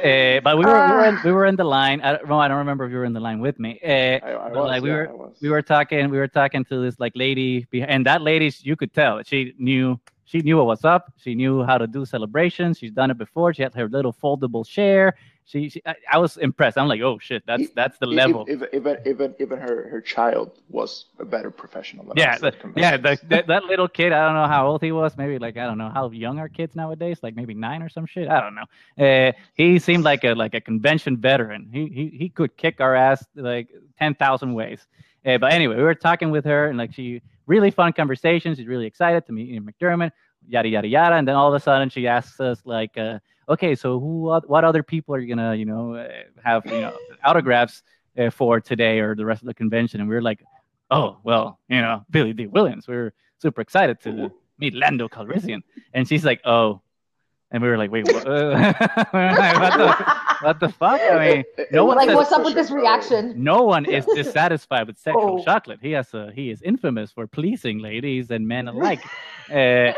Uh, but we were we were, in, we were in the line. I don't, well, I don't remember if you were in the line with me. Uh, I, I was, like, we yeah, were- we were talking we were talking to this like lady and that lady you could tell she knew she knew what was up. She knew how to do celebrations. She's done it before. She had her little foldable chair. She, she I, I was impressed. I'm like, oh shit, that's that's the level. Even even even even her her child was a better professional than Yeah, us the, yeah, the, that, that little kid. I don't know how old he was. Maybe like I don't know how young are kids nowadays. Like maybe nine or some shit. I don't know. Uh, he seemed like a like a convention veteran. He he he could kick our ass like ten thousand ways. Uh, but anyway, we were talking with her and like she really fun conversation. She's really excited to meet Ian McDiarmid. Yada yada yada. And then all of a sudden she asks us like, uh, okay, so who what other people are you gonna you know uh, have you know autographs uh, for today or the rest of the convention? And we are like oh well you know billy d. Williams We are super excited to meet lando calrissian. And she's like oh and we were like wait what, we <laughs> what, the, what the fuck i mean no one like, says- what's up with this reaction? no one is dissatisfied with sexual Oh. chocolate he has a he is infamous for pleasing ladies and men alike <laughs> uh,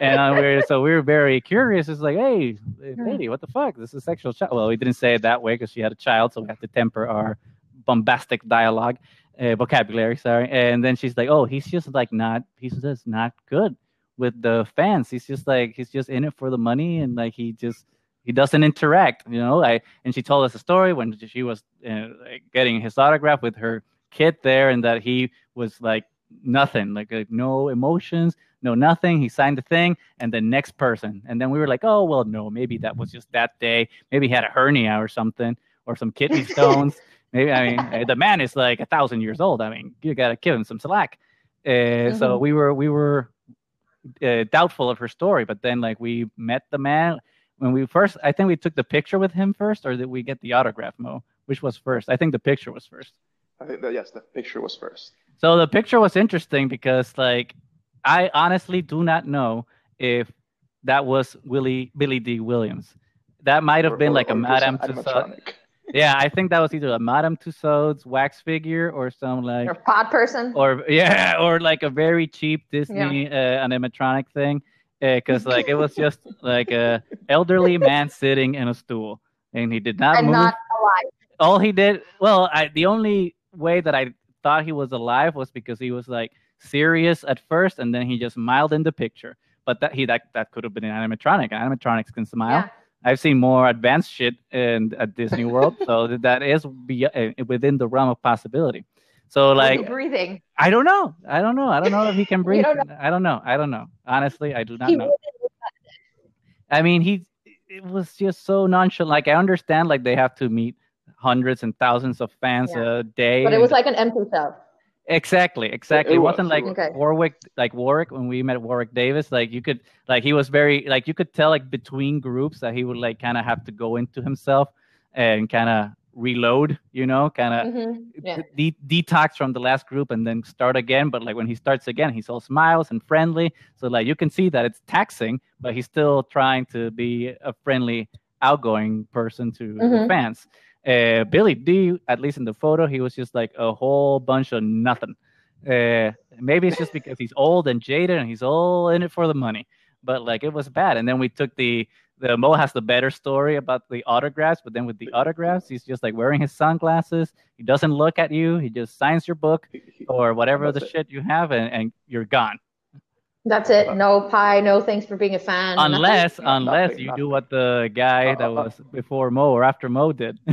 and uh, we're so we were very curious. It's like, hey, lady, what the fuck? This is sexual child. Well, we didn't say it that way because she had a child, so we have to temper our bombastic dialogue, uh, vocabulary. Sorry. And then she's like, oh, he's just like not, he's just not good with the fans. He's just like, he's just in it for the money, and like he just he doesn't interact. You know. I and she told us a story when she was uh, like, getting his autograph with her kid there, and that he was like nothing, like, like no emotions no nothing. He signed the thing, and the next person. And then we were like, oh well, no, maybe that was just that day. Maybe he had a hernia or something, or some kidney <laughs> stones. maybe I mean the man is like a thousand years old. I mean you gotta give him some slack. Uh, So Mhm. we were we were uh, doubtful of her story, but then like we met the man when we first. I think we took the picture with him first, or did we get the autograph? Mo, which was first? I think the picture was first. I think that yes, the picture was first. So the picture was interesting because like I honestly do not know if that was Willie Billy D. Williams. That might have Or- been or- like a or just Madame Tussauds. Yeah, I think that was either a Madame Tussauds wax figure or some like a pod person. or yeah, or like a very cheap Disney uh, animatronic thing. Because like it was just <laughs> like a elderly man sitting in a stool, and he did not and move not alive. all he did well I, the only way that i thought he was alive was because he was like serious at first and then he just smiled in the picture but that he that, that could have been an animatronic animatronics can smile Yeah. I've seen more advanced shit in at disney world so <laughs> that- is be, uh, within the realm of possibility so like breathing. i don't know i don't know i don't know if he can <laughs> breathe don't i don't know i don't know honestly i do not He know I mean, he it was just so nonchalant. Like I understand, like they have to meet hundreds and thousands of fans Yeah. a day. But it was like an empty cell. Exactly, exactly. it It, was, wasn't it like. Okay. Warwick, like Warwick when we met Warwick Davis. Like you could, like he was very, like you could tell, like between groups that he would like kind of have to go into himself and kind of reload. You know, kind of Mhm. Yeah. de- detox from the last group and then start again. But like when he starts again, he's all smiles and friendly. So like you can see that it's taxing, but he's still trying to be a friendly, outgoing person to the Mhm. fans. Uh, Billy D, at least in the photo, he was just like a whole bunch of nothing. Uh, maybe it's just because he's old and jaded and he's all in it for the money. but like it was bad. And then we took the the Mo has the better story about the autographs, but then with the autographs, he's just like wearing his sunglasses. He doesn't look at you. He just signs your book or whatever the it. shit you have, and, and you're gone. That's it. No pie. No thanks for being a fan. Unless No, unless nothing, you do what the guy that Uh, uh, uh. was before Mo or after Mo did. <laughs>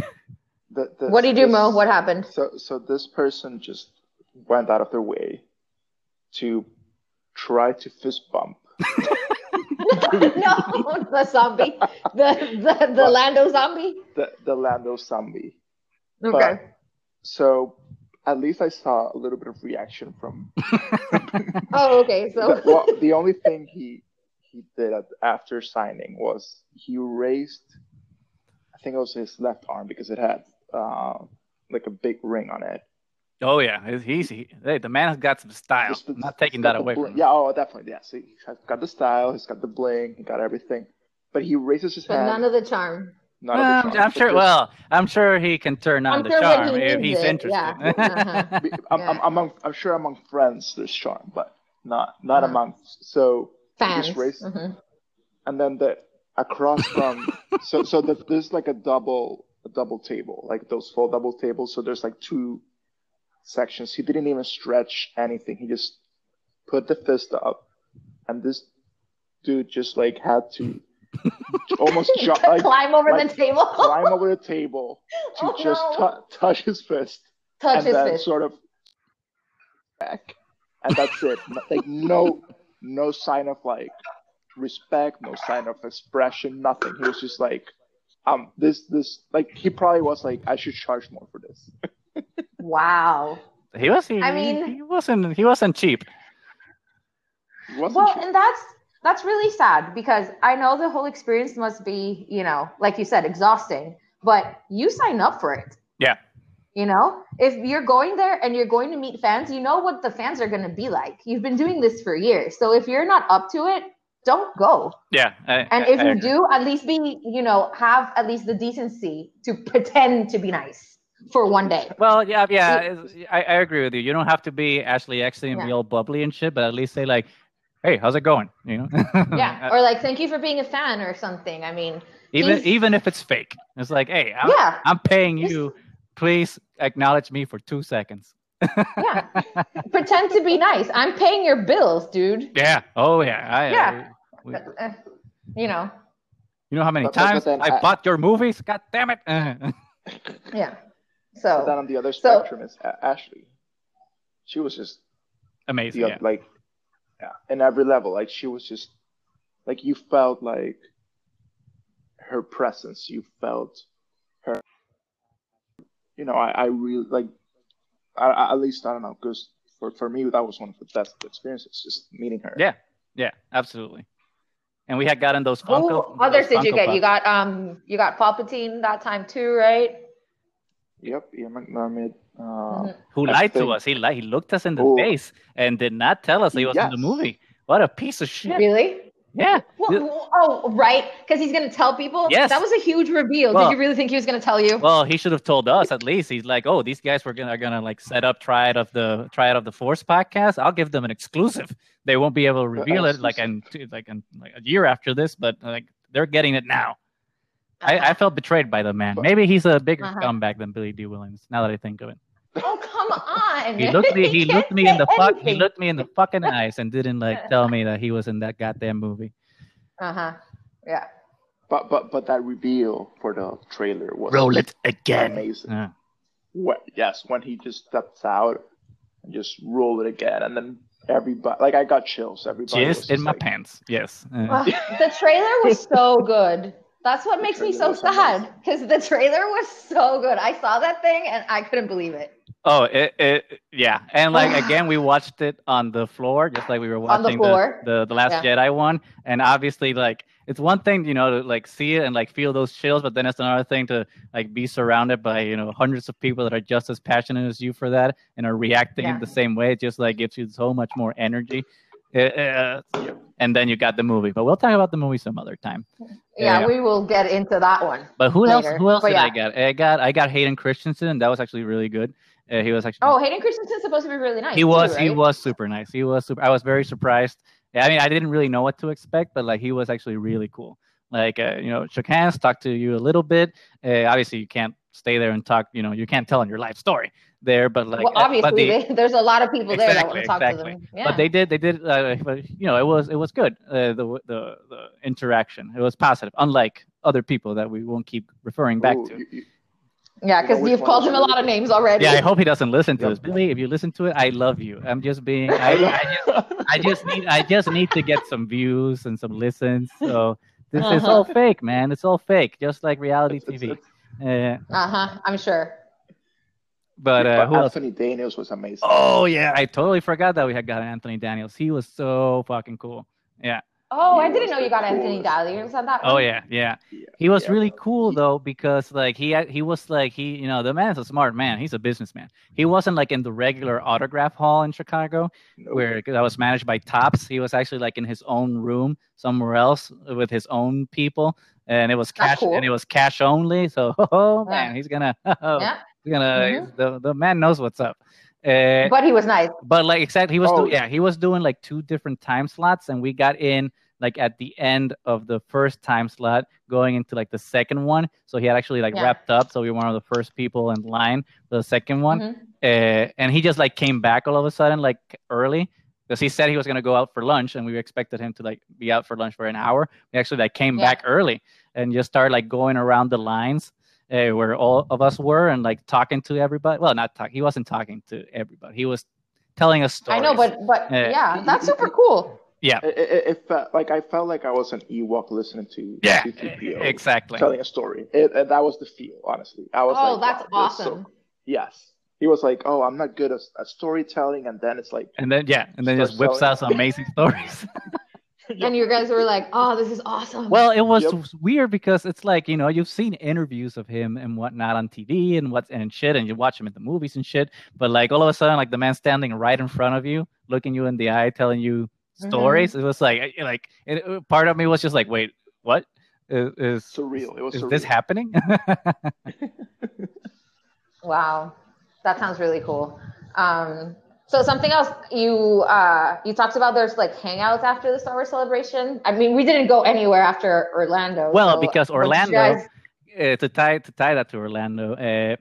The- the- What do you do, this- Mo? What happened? So, so this person just went out of their way to try to fist bump. <laughs> no, the zombie, the the, the What? Lando zombie. the, the Lando zombie. Okay. So at least I saw a little bit of reaction from. <laughs> oh, okay. So the, <laughs> well, the only thing he he did after signing was he raised, I think it was his left arm because it had uh, like a big ring on it. oh yeah, he's, he's he, hey, the man has got some style. Just the- I'm not taking that away bling- from him. Yeah, oh, definitely. Yeah, so he's got the style, he's got the bling, he got everything. But he raises his but hand. none of the charm. Not Well, I'm, charm, I'm sure. Well, I'm sure he can turn on I'm the sure charm he if he's it, interested. yeah. <laughs> Uh-huh. I'm, I'm, among, I'm sure among friends there's charm, but not not Uh-huh. among. So Fans. Race, raise- Mhm. and then the across from <laughs> so so the, there's like a double a double table like those full double tables. So there's like two sections. He didn't even stretch anything. He just put the fist up, and this dude just like had to <laughs> almost jump <laughs> like Climb over like, the table. <laughs> climb over the table to Oh, just no. tou- touch his fist Touch and his then fist. sort of back, and that's it. like no, no sign of like respect, no sign of expression, nothing. He was just like, um, this, this, like he probably was like, I should charge more for this. Wow. he was. He, I mean- he wasn't. He wasn't cheap. He wasn't Well, sure. and that's that's really sad because I know the whole experience must be, you know, like you said, exhausting. But you sign up for it. Yeah. You know, if you're going there and you're going to meet fans, you know what the fans are going to be like. You've been doing this for years. So if you're not up to it, don't go. Yeah. I, And if I you agree. do, at least be, you know, have at least the decency to pretend to be nice for one day. Well, yeah, yeah, I, I agree with you. You don't have to be Ashley Eckstein and be Yeah. all bubbly and shit, but at least say like, "Hey, how's it going?" You know. <laughs> Yeah. Or like, thank you for being a fan or something. I mean, even he's- even if it's fake, it's like, "Hey, I'm, yeah. I'm paying you. Please acknowledge me for two seconds." Yeah. <laughs> pretend to be nice. I'm paying your bills, dude. Yeah. Oh yeah. I, Yeah. we- Uh, you know, you know how many But- but- but times then I, I- bought your movies? God damn it! <laughs> yeah. But then So on the other so- spectrum is Ashley. She was just Amazing. the Yeah. like, yeah, in every level. Like she was just like you felt like her presence. You felt her. You know, I, I really like. I, I, at least I don't know because for for me that was one of the best experiences, just meeting her. Yeah. Yeah. Absolutely. And we had gotten those who Funko. others those did you get? Pops. You got um you got Palpatine that time too, right? Yep. yeah, McDiarmid. Uh, Mhm. who I lied to us. He lied. He looked us in the Oh. face and did not tell us he was in the movie. What a piece of shit. Really? Yeah. Well, oh, right. Because he's gonna tell people. Yes. That was a huge reveal. Well- did you really think he was gonna tell you? Well, he should have told us at least. He's like, "Oh, these guys were gonna are gonna like set up try Triad of the Triad of the Force podcast. I'll give them an exclusive. They won't be able to reveal it like in like in like a year after this, but like they're getting it now. I, I felt betrayed by the man. Maybe he's a bigger Uh-huh. scumbag than Billy D. Williams. Now that I think of it, oh come on. he looked me. He <laughs> can't looked me in the fuck. He looked me in the fucking eyes and didn't like <laughs> tell me that he was in that goddamn movie. Uh huh. Yeah. but but but that reveal for the trailer was Roll it again. amazing. Yeah. What, yes, when he just steps out and just roll it again, and then everybody, like I got chills. Everybody Just in my like, pants. Yes. Uh, Uh, the trailer was so <laughs> good. That's what makes me so sad because the trailer was so good. I saw that thing and I couldn't believe it. Oh, it, it, yeah, and like <sighs> again, we watched it on the floor, just like we were On the watching floor. the, the, Last Jedi one, and obviously, like it's one thing, you know, to like see it and like feel those chills, but then it's another thing to like be surrounded by you know hundreds of people that are just as passionate as you for that and are reacting Yeah. the same way. It just like gives you so much more energy. Uh, uh, and then you got the movie, but we'll talk about the movie some other time. Yeah, Yeah. we will get into that one. But who else? Who else But did yeah. I get? I got I got Hayden Christensen. That was actually really good. Uh, he was actually Oh, Hayden Christensen's supposed to be really nice. he was too, he was super nice he was super i was very surprised I mean, I didn't really know what to expect, but like he was actually really cool. Like uh, you know, shook hands, talked to you a little bit. Uh, obviously, you can't stay there and talk. You know, you can't tell on your life story there, but like, well, obviously, they, they, <laughs> there's a lot of people exactly, there that want to talk exactly. to them. Yeah. But they did, they did. Uh, but you know, it was it was good. Uh, the the the interaction, it was positive, unlike other people that we won't keep referring back Ooh, to. you- you- yeah, you know because which you've one called him a lot of names already. Yeah, I hope he doesn't listen to Yep. this. Billy, if you listen to it, I love you. I'm just being, I, I just, I just need, I just need to get some views and some listens. So this is Uh-huh. all fake, man. It's all fake, just like reality It's- TV. Uh, Uh huh. I'm sure. but uh, but who else? Anthony Daniels was amazing. Oh yeah, I totally forgot that we had got Anthony Daniels. He was so fucking cool. Yeah. Oh, I didn't know you the got Anthony coolest. Daniels on that. Oh one? yeah, yeah. Yeah, He was yeah, really bro. cool though because like he he was like he you know the man's a smart man. He's a businessman. He wasn't like in the regular autograph hall in Chicago Nope. where that was managed by Topps. He was actually like in his own room somewhere else with his own people, and it was cash cool. and it was cash only. So <laughs> oh Yeah. man, he's gonna <laughs> oh, Yeah. he's gonna Mhm. the the man knows what's up. Uh, But he was nice. but like exactly he was Oh. do- yeah he was doing like two different time slots and we got in like at the end of the first time slot going into like the second one so he had actually like Yeah. wrapped up so we were one of the first people in line for the second one Mhm. uh, and he just like came back all of a sudden like early because he said he was going to go out for lunch and we expected him to like be out for lunch for an hour we actually like came Yeah. back early and just started like going around the lines uh, where all of us were and like talking to everybody well not talk he wasn't talking to everybody he was telling us stories I know, but but Yeah. yeah, that's super cool. yeah It, it, it felt like I felt like I was an Ewok listening to yeah C3PO exactly telling a story. It, and that was the feel, honestly. I was Oh, like, that's wow, this is so awesome. yes, he was like, "Oh, I'm not good at, at storytelling," and then it's like, and then yeah and then just whips out some amazing stories <laughs> <laughs> And you guys were like, "Oh, this is awesome." Well, it was Yep. weird because it's like you know you've seen interviews of him and whatnot on TV and what's and shit, and you watch him at the movies and shit. But like all of a sudden, like the man standing right in front of you, looking you in the eye, telling you Mhm. stories. It was like like it, it- part of me was just like, wait, what is is, surreal. It was is surreal. this happening? <laughs> Wow, that sounds really cool. Um, so something else you uh, you talked about there's like hangouts after the Star Wars celebration. I mean, we didn't go anywhere after Orlando. well, so because what did you Orlando, guys- uh, to tie to tie that to Orlando, uh,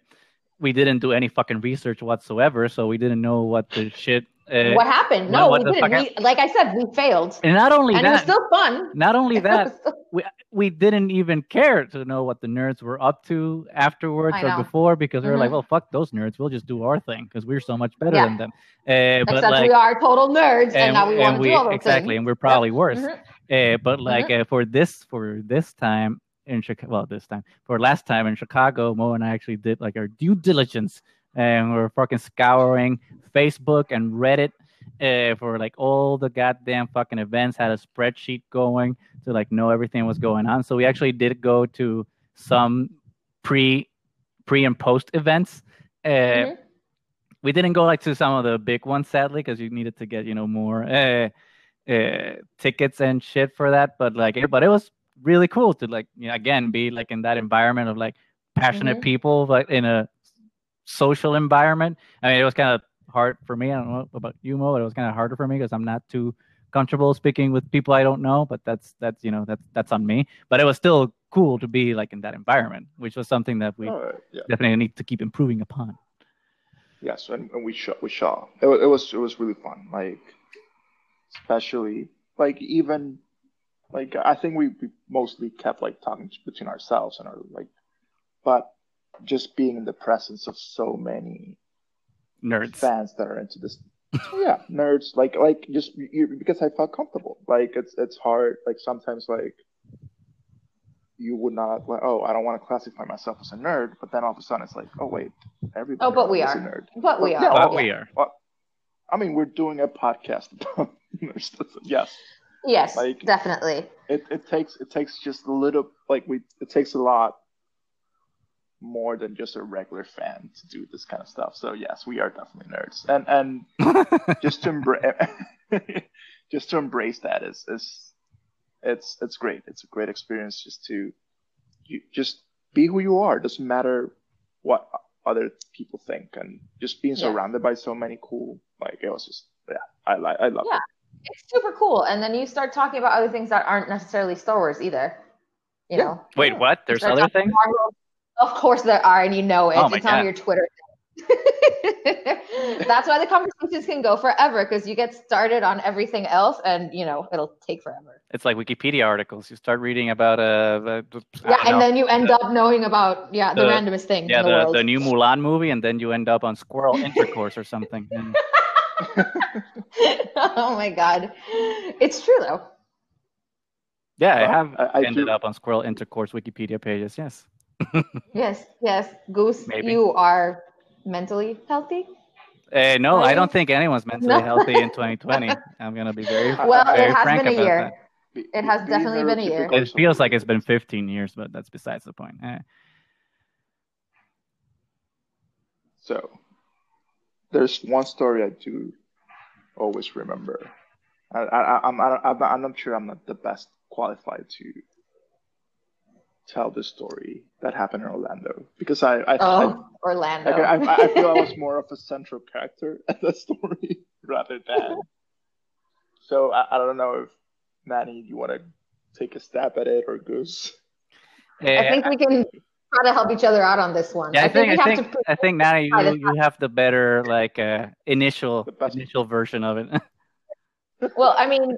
we didn't do any fucking research whatsoever, so we didn't know what the shit. Uh, what happened? No, what we didn't. We, like I said, we failed, and not only and it was that, still fun. not only <laughs> that, we we didn't even care to know what the nerds were up to afterwards or before because we were like, Mhm. well, fuck those nerds. We'll just do our thing because we're so much better Yeah. than them. Uh, but Except like, we are total nerds, and, and, now we want to do our exactly, thing. and we're probably worse. Mhm. Uh, but like uh, for this for this time in Chicago, well, this time for last time in Chicago, Mo and I actually did like our due diligence, and we we're fucking scouring Facebook and Reddit uh, for like all the goddamn fucking events. Had a spreadsheet going to like know everything was going on. So we actually did go to some pre pre and post events. Uh, Mhm. we didn't go like to some of the big ones sadly because you needed to get you know more uh, uh, tickets and shit for that but like it, but it was really cool to like you know, again be like in that environment of like passionate Mhm. people like in a social environment i mean it was kind of hard for me i don't know about you mo but it was kind of harder for me because i'm not too comfortable speaking with people i don't know but that's that's you know that's that's on me but it was still cool to be like in that environment which was something that we yeah. definitely need to keep improving upon Yes, and, and we saw we saw it, it was it was really fun. Like especially like even like I think we, we mostly kept like talking between ourselves and our like, but just being in the presence of so many nerds fans that are into this. Oh, yeah, nerds like like just you, because I felt comfortable. Like it's it's hard. Like sometimes like you would not like oh I don't want to classify myself as a nerd, but then all of a sudden it's like oh wait everybody Oh, but we is are. a nerd. But we Yeah, are. but well, we are Well, I mean we're doing a podcast about <laughs> nerds. Yes, Yes, Like- definitely. it, it takes it takes just a little like we it takes a lot more than just a regular fan to do this kind of stuff. So yes, we are definitely nerds, and and <laughs> just to embrace <laughs> just to embrace that is is it's it's great. It's a great experience just to you just be who you are. Doesn't matter what other people think, and just being Yeah. surrounded by so many cool like it was just yeah I like I love Yeah. it. it's super cool. And then you start talking about other things that aren't necessarily Star Wars either. You Yeah. know. Wait, what? There's other things? Marvel. Of course there are, and you know it. Oh my it's on your Twitter. <laughs> That's why the conversations can go forever because you get started on everything else, and you know it'll take forever. It's like Wikipedia articles. You start reading about uh, the, the- Yeah, and know, then you end up knowing about yeah the, the- randomest thing yeah, in the, the, world. the new Mulan movie, and then you end up on squirrel intercourse or something. And- <laughs> oh my god, it's true though. yeah, I have I- I ended do- up on squirrel intercourse Wikipedia pages. Yes. <laughs> Yes, yes, Goose, Maybe. you are mentally healthy. Uh, no, I don't think anyone's mentally No. healthy in <laughs> 2020. I'm gonna be very, Well, very it has frank been a year. that. It has be definitely been a year. It feels like it's been 15 years, but that's besides the point. Eh. So, there's one story I do always remember. I, I, I'm, I'm, I'm, I'm not sure I'm not the best qualified to tell the story that happened in Orlando because I, I, I, Oh, Orlando. I, I, I feel I was more of a central character <laughs> at the story <laughs> rather than. So I, I don't know if Manny, you want to take a stab at it or Goose? I Eh, think we can try to help each other out on this one. Yeah, I think we I have think to. I think now you you have the better like uh, initial The initial version of it. <laughs> Well, I mean,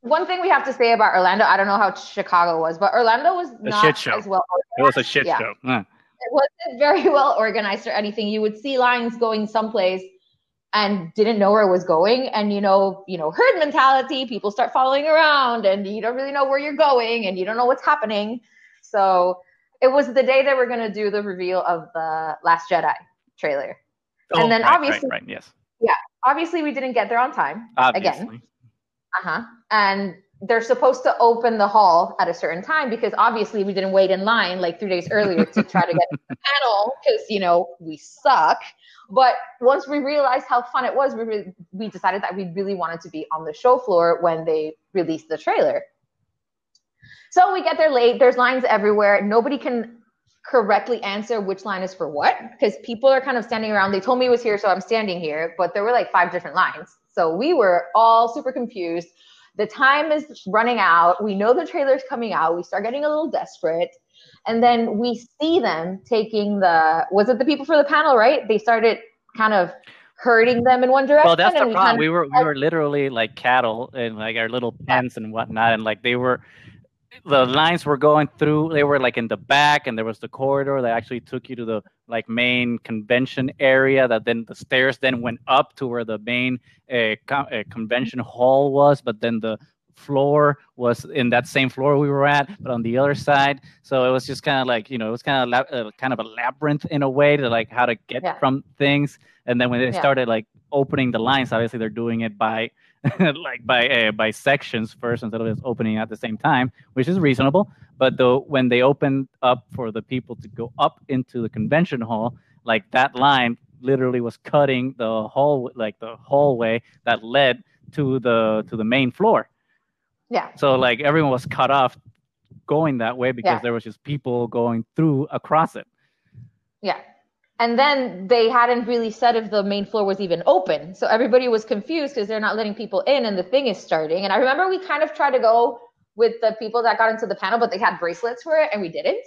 one thing we have to say about Orlando, I don't know how Chicago was, but Orlando was not shit show. as well. it was a shit Yeah. show. Huh. It wasn't very <laughs> well organized or anything. You would see lines going someplace and didn't know where it was going, and you know, you know, herd mentality. People start following around, and you don't really know where you're going, and you don't know what's happening. So it was the day they were going to do the reveal of the Last Jedi trailer. And oh, then Oh, right, obviously- right, right, yes, Obviously, we didn't get there on time. obviously. Again. Uh-huh. And they're supposed to open the hall at a certain time because obviously we didn't wait in line like three days earlier to try to get the <laughs> panel because you know we suck. But once we realized how fun it was, we re- we decided that we really wanted to be on the show floor when they released the trailer. So we get there late. There's lines everywhere. Nobody can correctly answer which line is for what because people are kind of standing around. They told me it was here, so I'm standing here, but there were like five different lines. So we were all super confused. The time is running out. We know the trailer's coming out. We start getting a little desperate. And then we see them taking the was it the people for the panel, right? They started kind of herding them in one direction. Well, that's the we problem. kind We were we were literally like cattle in like our little pens and whatnot, and like they were, the lines were going through. They were like in the back, and there was the corridor that actually took you to the like main convention area. That then the stairs then went up to where the main uh, con- uh, convention hall was, but then the floor was in that same floor we were at, but on the other side. So it was just kind of like you know, it was kind of lab- uh, kind of a labyrinth in a way to like how to get Yeah. from things. And then when they Yeah. started like opening the lines, obviously they're doing it by <laughs> like by uh, by sections first instead of just opening at the same time, which is reasonable. But though when they opened up for the people to go up into the convention hall, like that line literally was cutting the hall like the hallway that led to the to the main floor. yeah. So like everyone was cut off going that way because Yeah. there was just people going through across it. Yeah. And then they hadn't really said if the main floor was even open. So everybody was confused because they're not letting people in and the thing is starting. And I remember we kind of tried to go with the people that got into the panel, but they had bracelets for it and we didn't.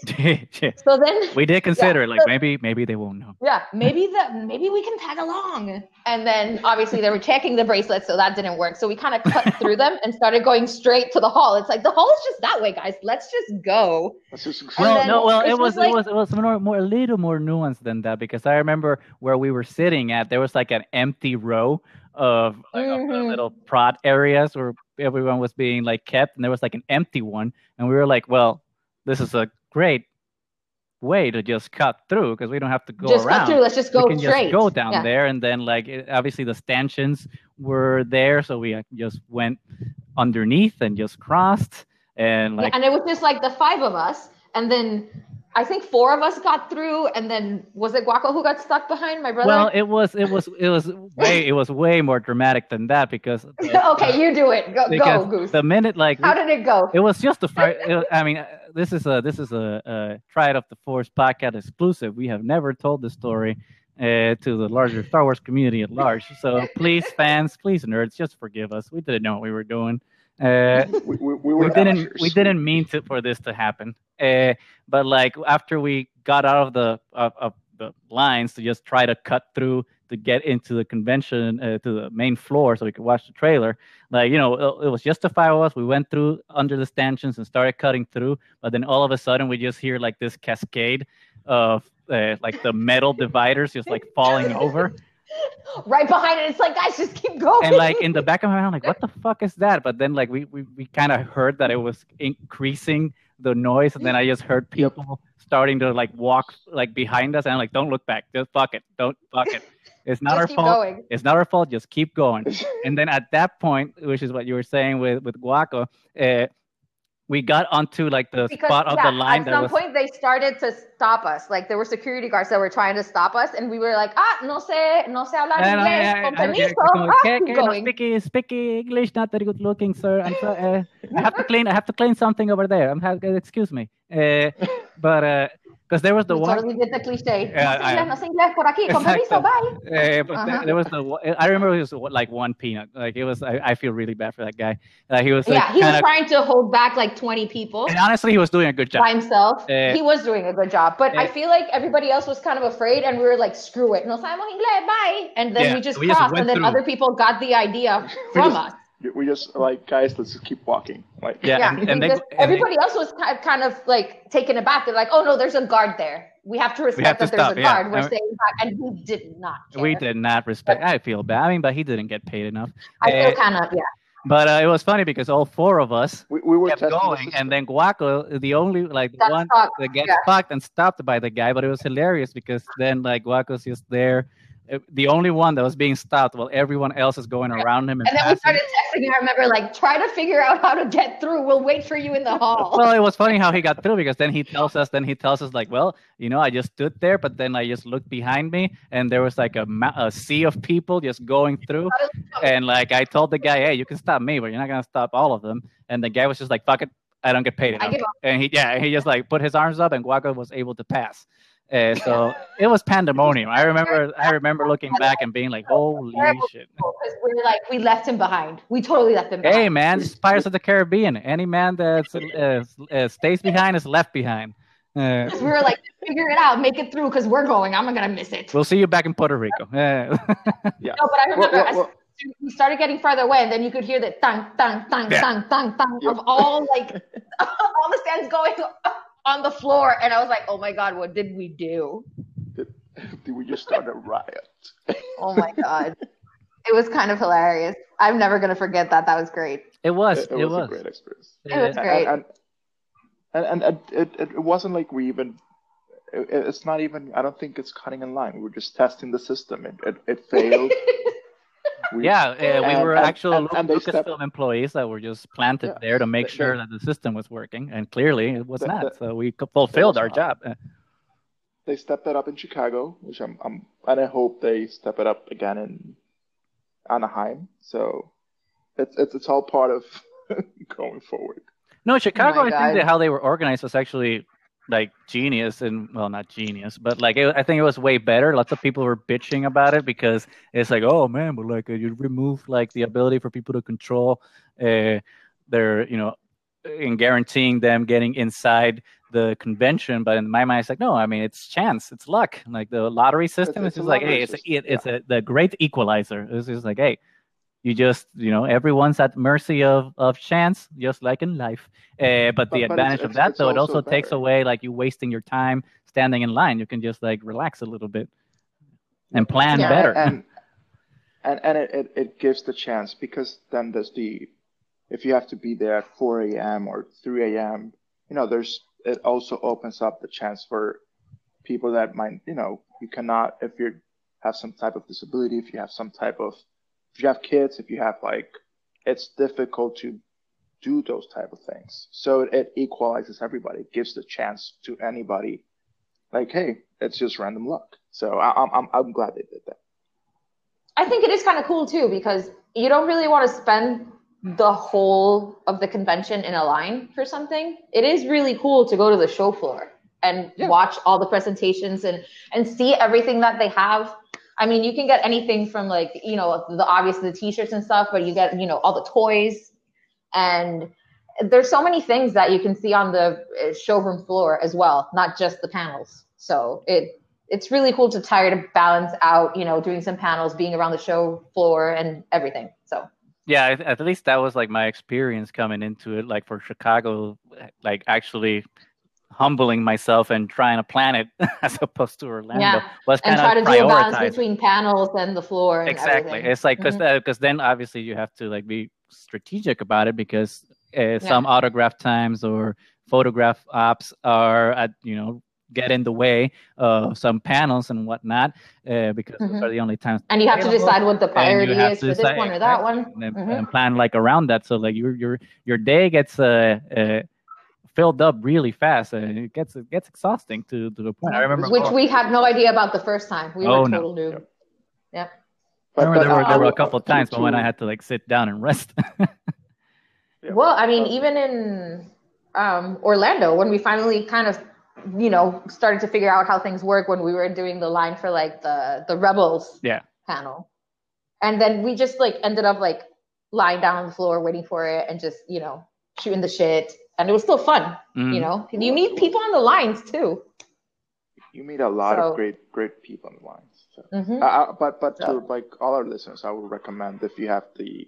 <laughs> So then we did consider it like so- maybe maybe they won't know. yeah, maybe the maybe we can tag along. And then obviously they were checking the bracelets, so that didn't work. So we kind of cut <laughs> through them and started going straight to the hall. It's like the hall is just that way, guys. Let's just go. Let's just Well, no, well, it it was was like- it was it was more, more a little more nuanced than that because I remember where we were sitting at there was like an empty row of, like, of the Mhm. little prod areas where everyone was being like kept, and there was like an empty one, and we were like, well, this is a great way to just cut through because we don't have to go just around. cut through. Let's just go we can straight. just go down Yeah. there, and then like it, obviously the stanchions were there, so we uh, just went underneath and just crossed, and Yeah, like and it was just like the five of us, and then I think four of us got through, and then was it Guaco who got stuck behind my brother? Well, it was it was it was way it was way more dramatic than that because <laughs> okay, you do it. Go, go, Goose. the minute like How did it go? it was just the fire. it- I mean, uh, this is a this is a, a Triad of the force podcast exclusive. We have never told the story, uh, to the larger Star Wars community at large. So please, fans, please, nerds, just forgive us. We didn't know what we were doing. Uh, <laughs> we, we, we, we didn't we didn't mean to, for this to happen. Uh, but like after we got out of the of, of, the lines to just try to cut through to get into the convention uh, to the main floor so we could watch the trailer. Like you know, it, it was just the five of us. We went through under the stanchions and started cutting through. But then all of a sudden, we just hear like this cascade of uh, like the metal dividers just like falling over. <laughs> Right behind it, it's like guys, just keep going. And like in the back of my mind, I'm like, what the fuck is that? But then like we we, we kind of heard that it was increasing the noise, and then I just heard people starting to like walk like behind us, and I'm like, don't look back, just fuck it, don't fuck it. It's not just our fault. Going. It's not our fault. Just keep going. <laughs> and then at that point, which is what you were saying with with Guaco, uh, we got onto like the because, spot of yeah, the line. At some was, point, they started to stop us. Like there were security guards that were trying to stop us, and we were like, "Ah, no sé, no sé hablar inglés, yeah, con permiso." como, <laughs> Ah, "Okay, keep okay, no, going. speak, speak English, not very good looking, sir. I'm so, uh, I have to <laughs> clean. I have to clean something over there. I'm have, excuse me. Uh, but because there was the We one. totally did the cliche. Yeah, no I- no por aquí, con permiso, bye. Uh, but Uh-huh. there, was the. I remember it was like one peanut. Like it was. I, I feel really bad for that guy. Uh, he was like yeah, he was trying to hold back like 20 people and honestly, he was doing a good job. by himself. Eh, he was doing a good job, but I eh. feel like everybody else was kind of afraid, and we were like, "Screw it, no sabemos inglés, bye." And then Yeah, we just we crossed, went and then through. other people got the idea from just- us. We just like guys, let's just keep walking. Like Yeah, Yeah, and, and they, just- and they- everybody else was ki- kind of like taken aback. They're like, "Oh no, there's a guard there. We have to respect have to that there's stop, a yeah. guard. We're And- staying back." And we did not. Care. we did not respect. I feel bad. I mean, but he didn't get paid enough. I feel kind of yeah. But uh, it was funny because all four of us we, we were kept testing the going, and then Guaco, the only like the one stuck, that gets yeah. fucked and stopped by the guy. But it was hilarious because then like Guaco's just there, Uh, the only one that was being stopped while everyone else is going around him and, And then we started texting. I remember like, try to figure out how to get through. We'll wait for you in the hall. <laughs> well, it was funny how he got through because then he tells us, then he tells us like, well, you know, I just stood there, but then I just looked behind me, and there was like a, a sea of people just going through, and like I told the guy, hey, you can stop me, but you're not gonna stop all of them, and the guy was just like, fuck it, I don't get paid enough, and he yeah, he just like put his arms up, and Guaco was able to pass. Uh, so it was pandemonium. I remember, I remember looking back and being like, "Holy shit!" Because we're like, we left him behind. We totally left him behind. Hey man, this is Pirates of the Caribbean. Any man that uh, uh, stays behind is left behind. Uh, we were like, figure it out, make it through, because we're going. I'm not gonna miss it. We'll see you back in Puerto Rico. Yeah. <laughs> yeah. No, but I remember Well, well, as well- we started getting farther away, and then you could hear the tang, tang, tang, Yeah. tang, tang, tang Yep. of all like <laughs> all the stands going on the floor, and I was like, oh my god, what did we do? <laughs> Did we just start a riot? <laughs> Oh my god, it was kind of hilarious. I'm never gonna forget that. That was great. it was. it, It, was, was. a great experience. It was Uh, great. And, and, and, and it, it, it wasn't like we even. It, it's not even. I don't think it's cutting in line. We were just testing the system. It, it, it failed. <laughs> We- yeah, uh, we and- were and- actual and- and Lucasfilm stepped- employees that were just planted Yeah. there to make They- sure they- that the system was working, and clearly it was The- not. the- so we co- fulfilled our not. job. They stepped that up in Chicago, which I'm, I'm, and I hope they step it up again in Anaheim. So, it's it's it's all part of <laughs> going forward. No, Chicago. Oh my I think that how they were organized was actually like genius, and well, not genius, but like it, I think it was way better. Lots of people were bitching about it because it's like, oh man, but like uh, you remove like the ability for people to control uh, their, you know, in guaranteeing them getting inside the convention. But in my mind, it's like, no, I mean, it's chance, it's luck. Like the lottery system it's is just like, hey, it's a, it, it's a the great equalizer. It's just like, hey, you just you know everyone's at mercy of of chance just like in life uh, but the But- but it's- advantage of that it's though it also also takes away like you wasting your time standing in line you can just like relax a little bit and plan Yeah, better and <laughs> and and it, it, it gives the chance because then there's the if you have to be there at 4 a.m. or 3 a.m. you know there's it also opens up the chance for people that might you know you cannot if you have some type of disability if you have some type of if you have kids if you have like it's difficult to do those type of things so it, it equalizes everybody it gives the chance to anybody like hey it's just random luck so I, I'm I'm I'm glad they did that. I think it is kind of cool too because you don't really want to spend the whole of the convention in a line for something. It is really cool to go to the show floor. and Yeah. watch all the presentations and and see everything that they have. I mean, you can get anything from like you know the obvious the t-shirts and stuff, but you get you know all the toys and there's so many things that you can see on the uh, showroom floor as well, not just the panels. So it it's really cool to try to balance out, you know, doing some panels, being around the show floor and everything. So Yeah, at- at least that was like my experience coming into it. Like for Chicago, like actually humbling myself and trying to plan it <laughs> as opposed to Orlando Yeah, was and try of to do a balance between panels and the floor and exactly everything. it's like because Mhm. then obviously you have to like be strategic about it because uh, some autograph times or photograph ops are at you know get in the way of some panels and whatnot uh, because those Mhm. are the only times And you have to decide what the priority is for this decide- one or that exactly, one. and, Mhm. and plan like around that so like your your your day gets uh, uh filled up really fast and it gets it gets exhausting to to the point i remember Which going- we had no idea about the first time. We Oh, were no. total noob. Yeah. I But, remember there but were I there were a couple of times but when i had to like sit down and rest <laughs> Yeah. Well, I mean, Uh, even in um, Orlando, when we finally kind of, you know, started to figure out how things work when we were doing the line for like the the Rebels Yeah. panel, and then we just like ended up like lying down on the floor waiting for it and just you know shooting the shit, and it was still fun. Mhm. You know, you meet people on the lines too. you meet a lot So- of great great people on the lines. So. hmm Uh, but but to like all our listeners, I would recommend if you have the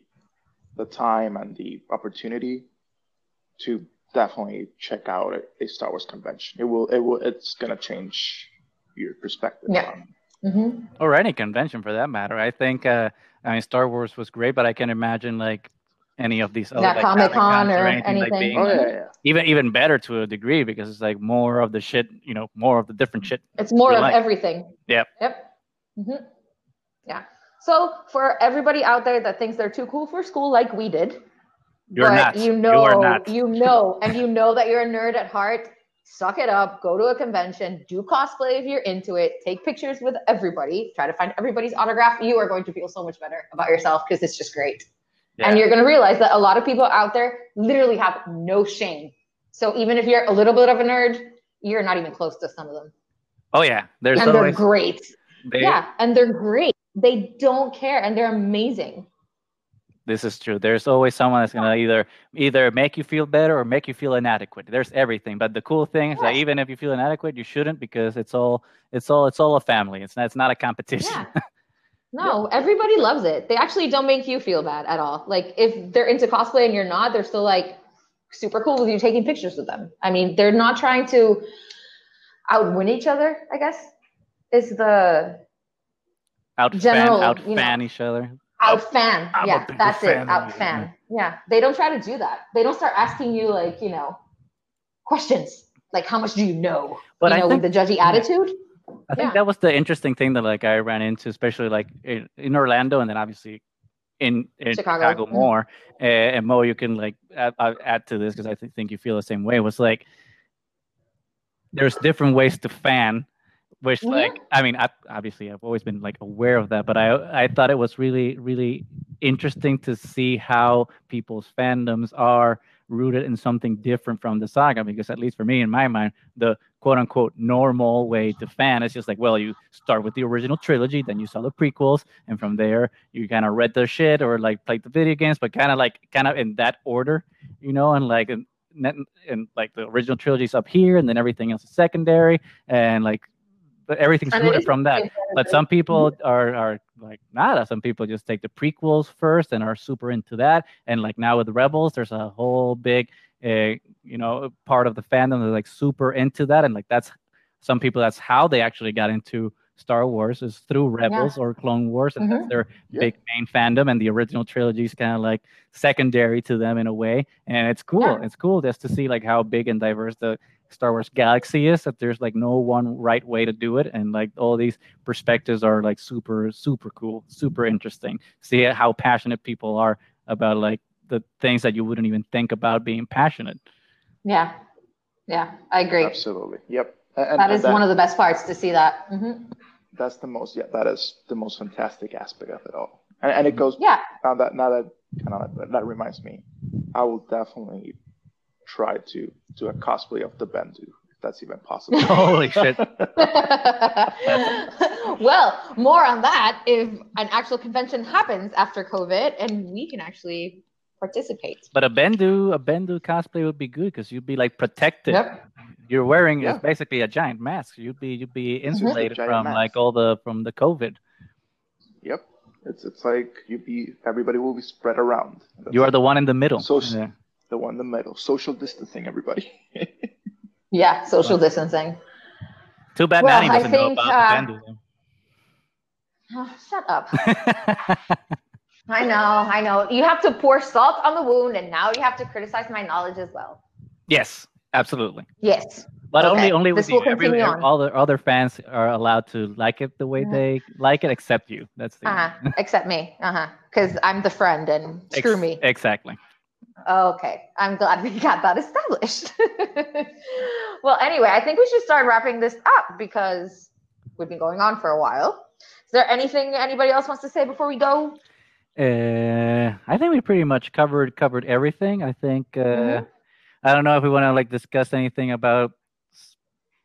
the time and the opportunity to definitely check out a, a Star Wars convention. It will it will it's gonna change your perspective. Yeah. on- hmm or any convention for that matter. I think uh, I mean Star Wars was great, but I can imagine like any of these other Yeah, like, Comic-Con Comic-Cons or anything, like, being, Oh yeah, yeah. even even better to a degree because it's like more of the shit, you know, more of the different shit. It's more of like. everything. Yep. Yep. hmm Yeah. So for everybody out there that thinks they're too cool for school, like we did, You're but not. you You know, are not. you know, and you know that you're a nerd at heart. Suck it up. Go to a convention. Do cosplay if you're into it. Take pictures with everybody. Try to find everybody's autograph. You are going to feel so much better about yourself because it's just great. Yeah. And you're going to realize that a lot of people out there literally have no shame. So even if you're a little bit of a nerd, you're not even close to some of them. oh yeah, there's and they're great. they, Yeah, and they're great. They don't care and they're amazing. This is true. There's always someone that's gonna either either make you feel better or make you feel inadequate. There's everything. But the cool thing is that even if you feel inadequate, you shouldn't because it's all it's all it's all a family. It's not it's not a competition. Yeah. <laughs> No, everybody loves it. They actually don't make you feel bad at all. Like if they're into cosplay and you're not, they're still like super cool with you taking pictures with them. I mean, they're not trying to outwin each other, I guess. Is the out General, fan, out you know, fan each other. out fan. I'm yeah, that's fan it. than Out fan. Yeah. They don't try to do that. They don't start asking you like, you know, questions. Like how much do you know? But you I know, think with the judgy attitude. I think Yeah. that was the interesting thing that like I ran into, especially like in, in Orlando, and then obviously in, in Chicago. Chicago, Mhm. more. Uh, and Mo, you can like add, add- add to this because I th- think you feel the same way. Was like there's different ways to fan, which Mhm. like I mean, I, obviously I've always been like aware of that, but I I thought it was really really interesting to see how people's fandoms are rooted in something different from the saga because at least for me in my mind the quote unquote normal way to fan is just like well you start with the original trilogy then you saw the prequels and from there you kind of read the shit or like played the video games but kind of like kind of in that order you know and like and, and, like the original trilogy's up here and then everything else is secondary and like everything's And it rooted from that but some people are are like nada. Some people just take the prequels first and are super into that. And like now with Rebels, there's a whole big, uh, you know, part of the fandom that's like super into that. And like that's some people that's how they actually got into Star Wars is through Rebels or Clone Wars, and that's their Yeah. big main fandom. And the original trilogy is kind of like secondary to them in a way. And it's cool. Yeah. It's cool just to see like how big and diverse the Star Wars galaxy is. That there's like no one right way to do it, and like all these perspectives are like super super cool super interesting see how passionate people are about like the things that you wouldn't even think about being passionate Yeah. Yeah, I agree. Absolutely. Yep. And, and- That and is one of the best parts to see that. hmm that's the most yeah that is the most fantastic aspect of it all and, and it goes Yeah. now that now that kind of that reminds me i will definitely try to do a cosplay of the Bendu if that's even possible. <laughs> Holy shit! <laughs> well, more on that if an actual convention happens after COVID, and we can actually participate. But a Bendu, a Bendu cosplay would be good because you'd be like protected. Yep. You're wearing Yeah. basically a giant mask. You'd be you'd be mm-hmm. insulated Giant from mask. like all the from the COVID. Yep. It's it's like you'd be everybody will be spread around. That's You are the one in the middle. So Yeah. The one in the middle. Social distancing, everybody. <laughs> Yeah, social distancing. Too bad Well, Manny doesn't know think, about the Bendu. <sighs> Oh, shut up. <laughs> I know, I know. You have to pour salt on the wound, and now you have to criticize my knowledge as well. yes, absolutely. Yes. But Okay, only only with will you. Every, continue every- on. all the other fans are allowed to like it the way Yeah. they like it, except you. That's the Uh huh. <laughs> Except me. Uh huh. Because I'm the friend, and Ex- screw me. Exactly. Okay, I'm glad we got that established. <laughs> well, anyway, I think we should start wrapping this up because we've been going on for a while. Is there anything anybody else wants to say before we go? Uh, I think we pretty much covered covered everything. I think uh, Mhm. I don't know if we want to like discuss anything about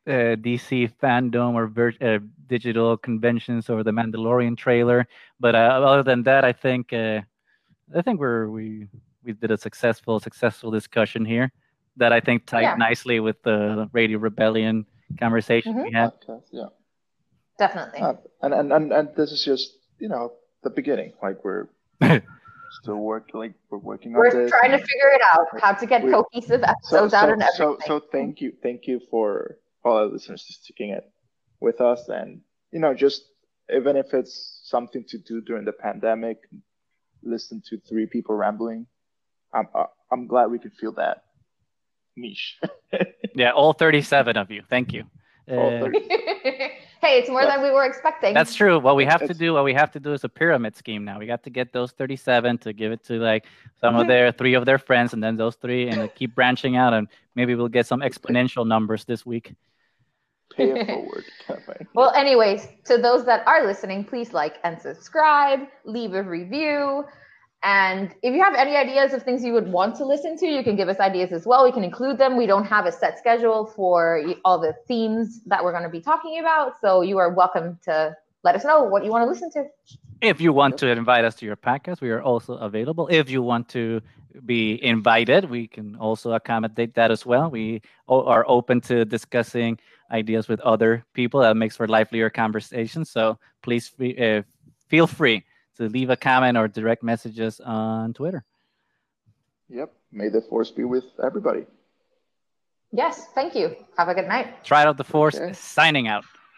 uh, DC fandom or vir- uh, digital conventions or the Mandalorian trailer, but uh, other than that, I think uh, I think we're we we did a successful successful discussion here that I think tied Yeah. nicely with the Radio Rebellion conversation Mhm. we had. Podcast, yeah. Definitely. Uh, and, and and and this is just you know the beginning. Like we're <laughs> still working. Like we're working on this. We're trying to figure it out how to get We- cohesive so episodes out so, and so everything. so thank you thank you for all our listeners just sticking it with us and you know just even if it's something to do during the pandemic listen to three people rambling i'm uh, i'm glad we could feel that niche <laughs> Yeah, all 37 of you. Thank you. Uh, <laughs> hey, it's more than we were expecting. That's true. What we have to do, what we have to do is a pyramid scheme now. We got to get those 37 to give it to like some of Mhm. their three of their friends, and then those three, and keep branching out, and maybe we'll get some exponential numbers this week. pay it forward <laughs> campaign Well, anyways, to those that are listening, please like and subscribe, leave a review. And if you have any ideas of things you would want to listen to, you can give us ideas as well. We can include them. We don't have a set schedule for all the themes that we're going to be talking about. So you are welcome to let us know what you want to listen to. If you want to invite us to your podcast, we are also available. If you want to be invited, we can also accommodate that as well. We are open to discussing ideas with other people. That makes for livelier conversations. So please uh, feel free to leave a comment or direct messages on Twitter. yep may the force be with everybody Yes, thank you. Have a good night. Try out the force, Okay. signing out.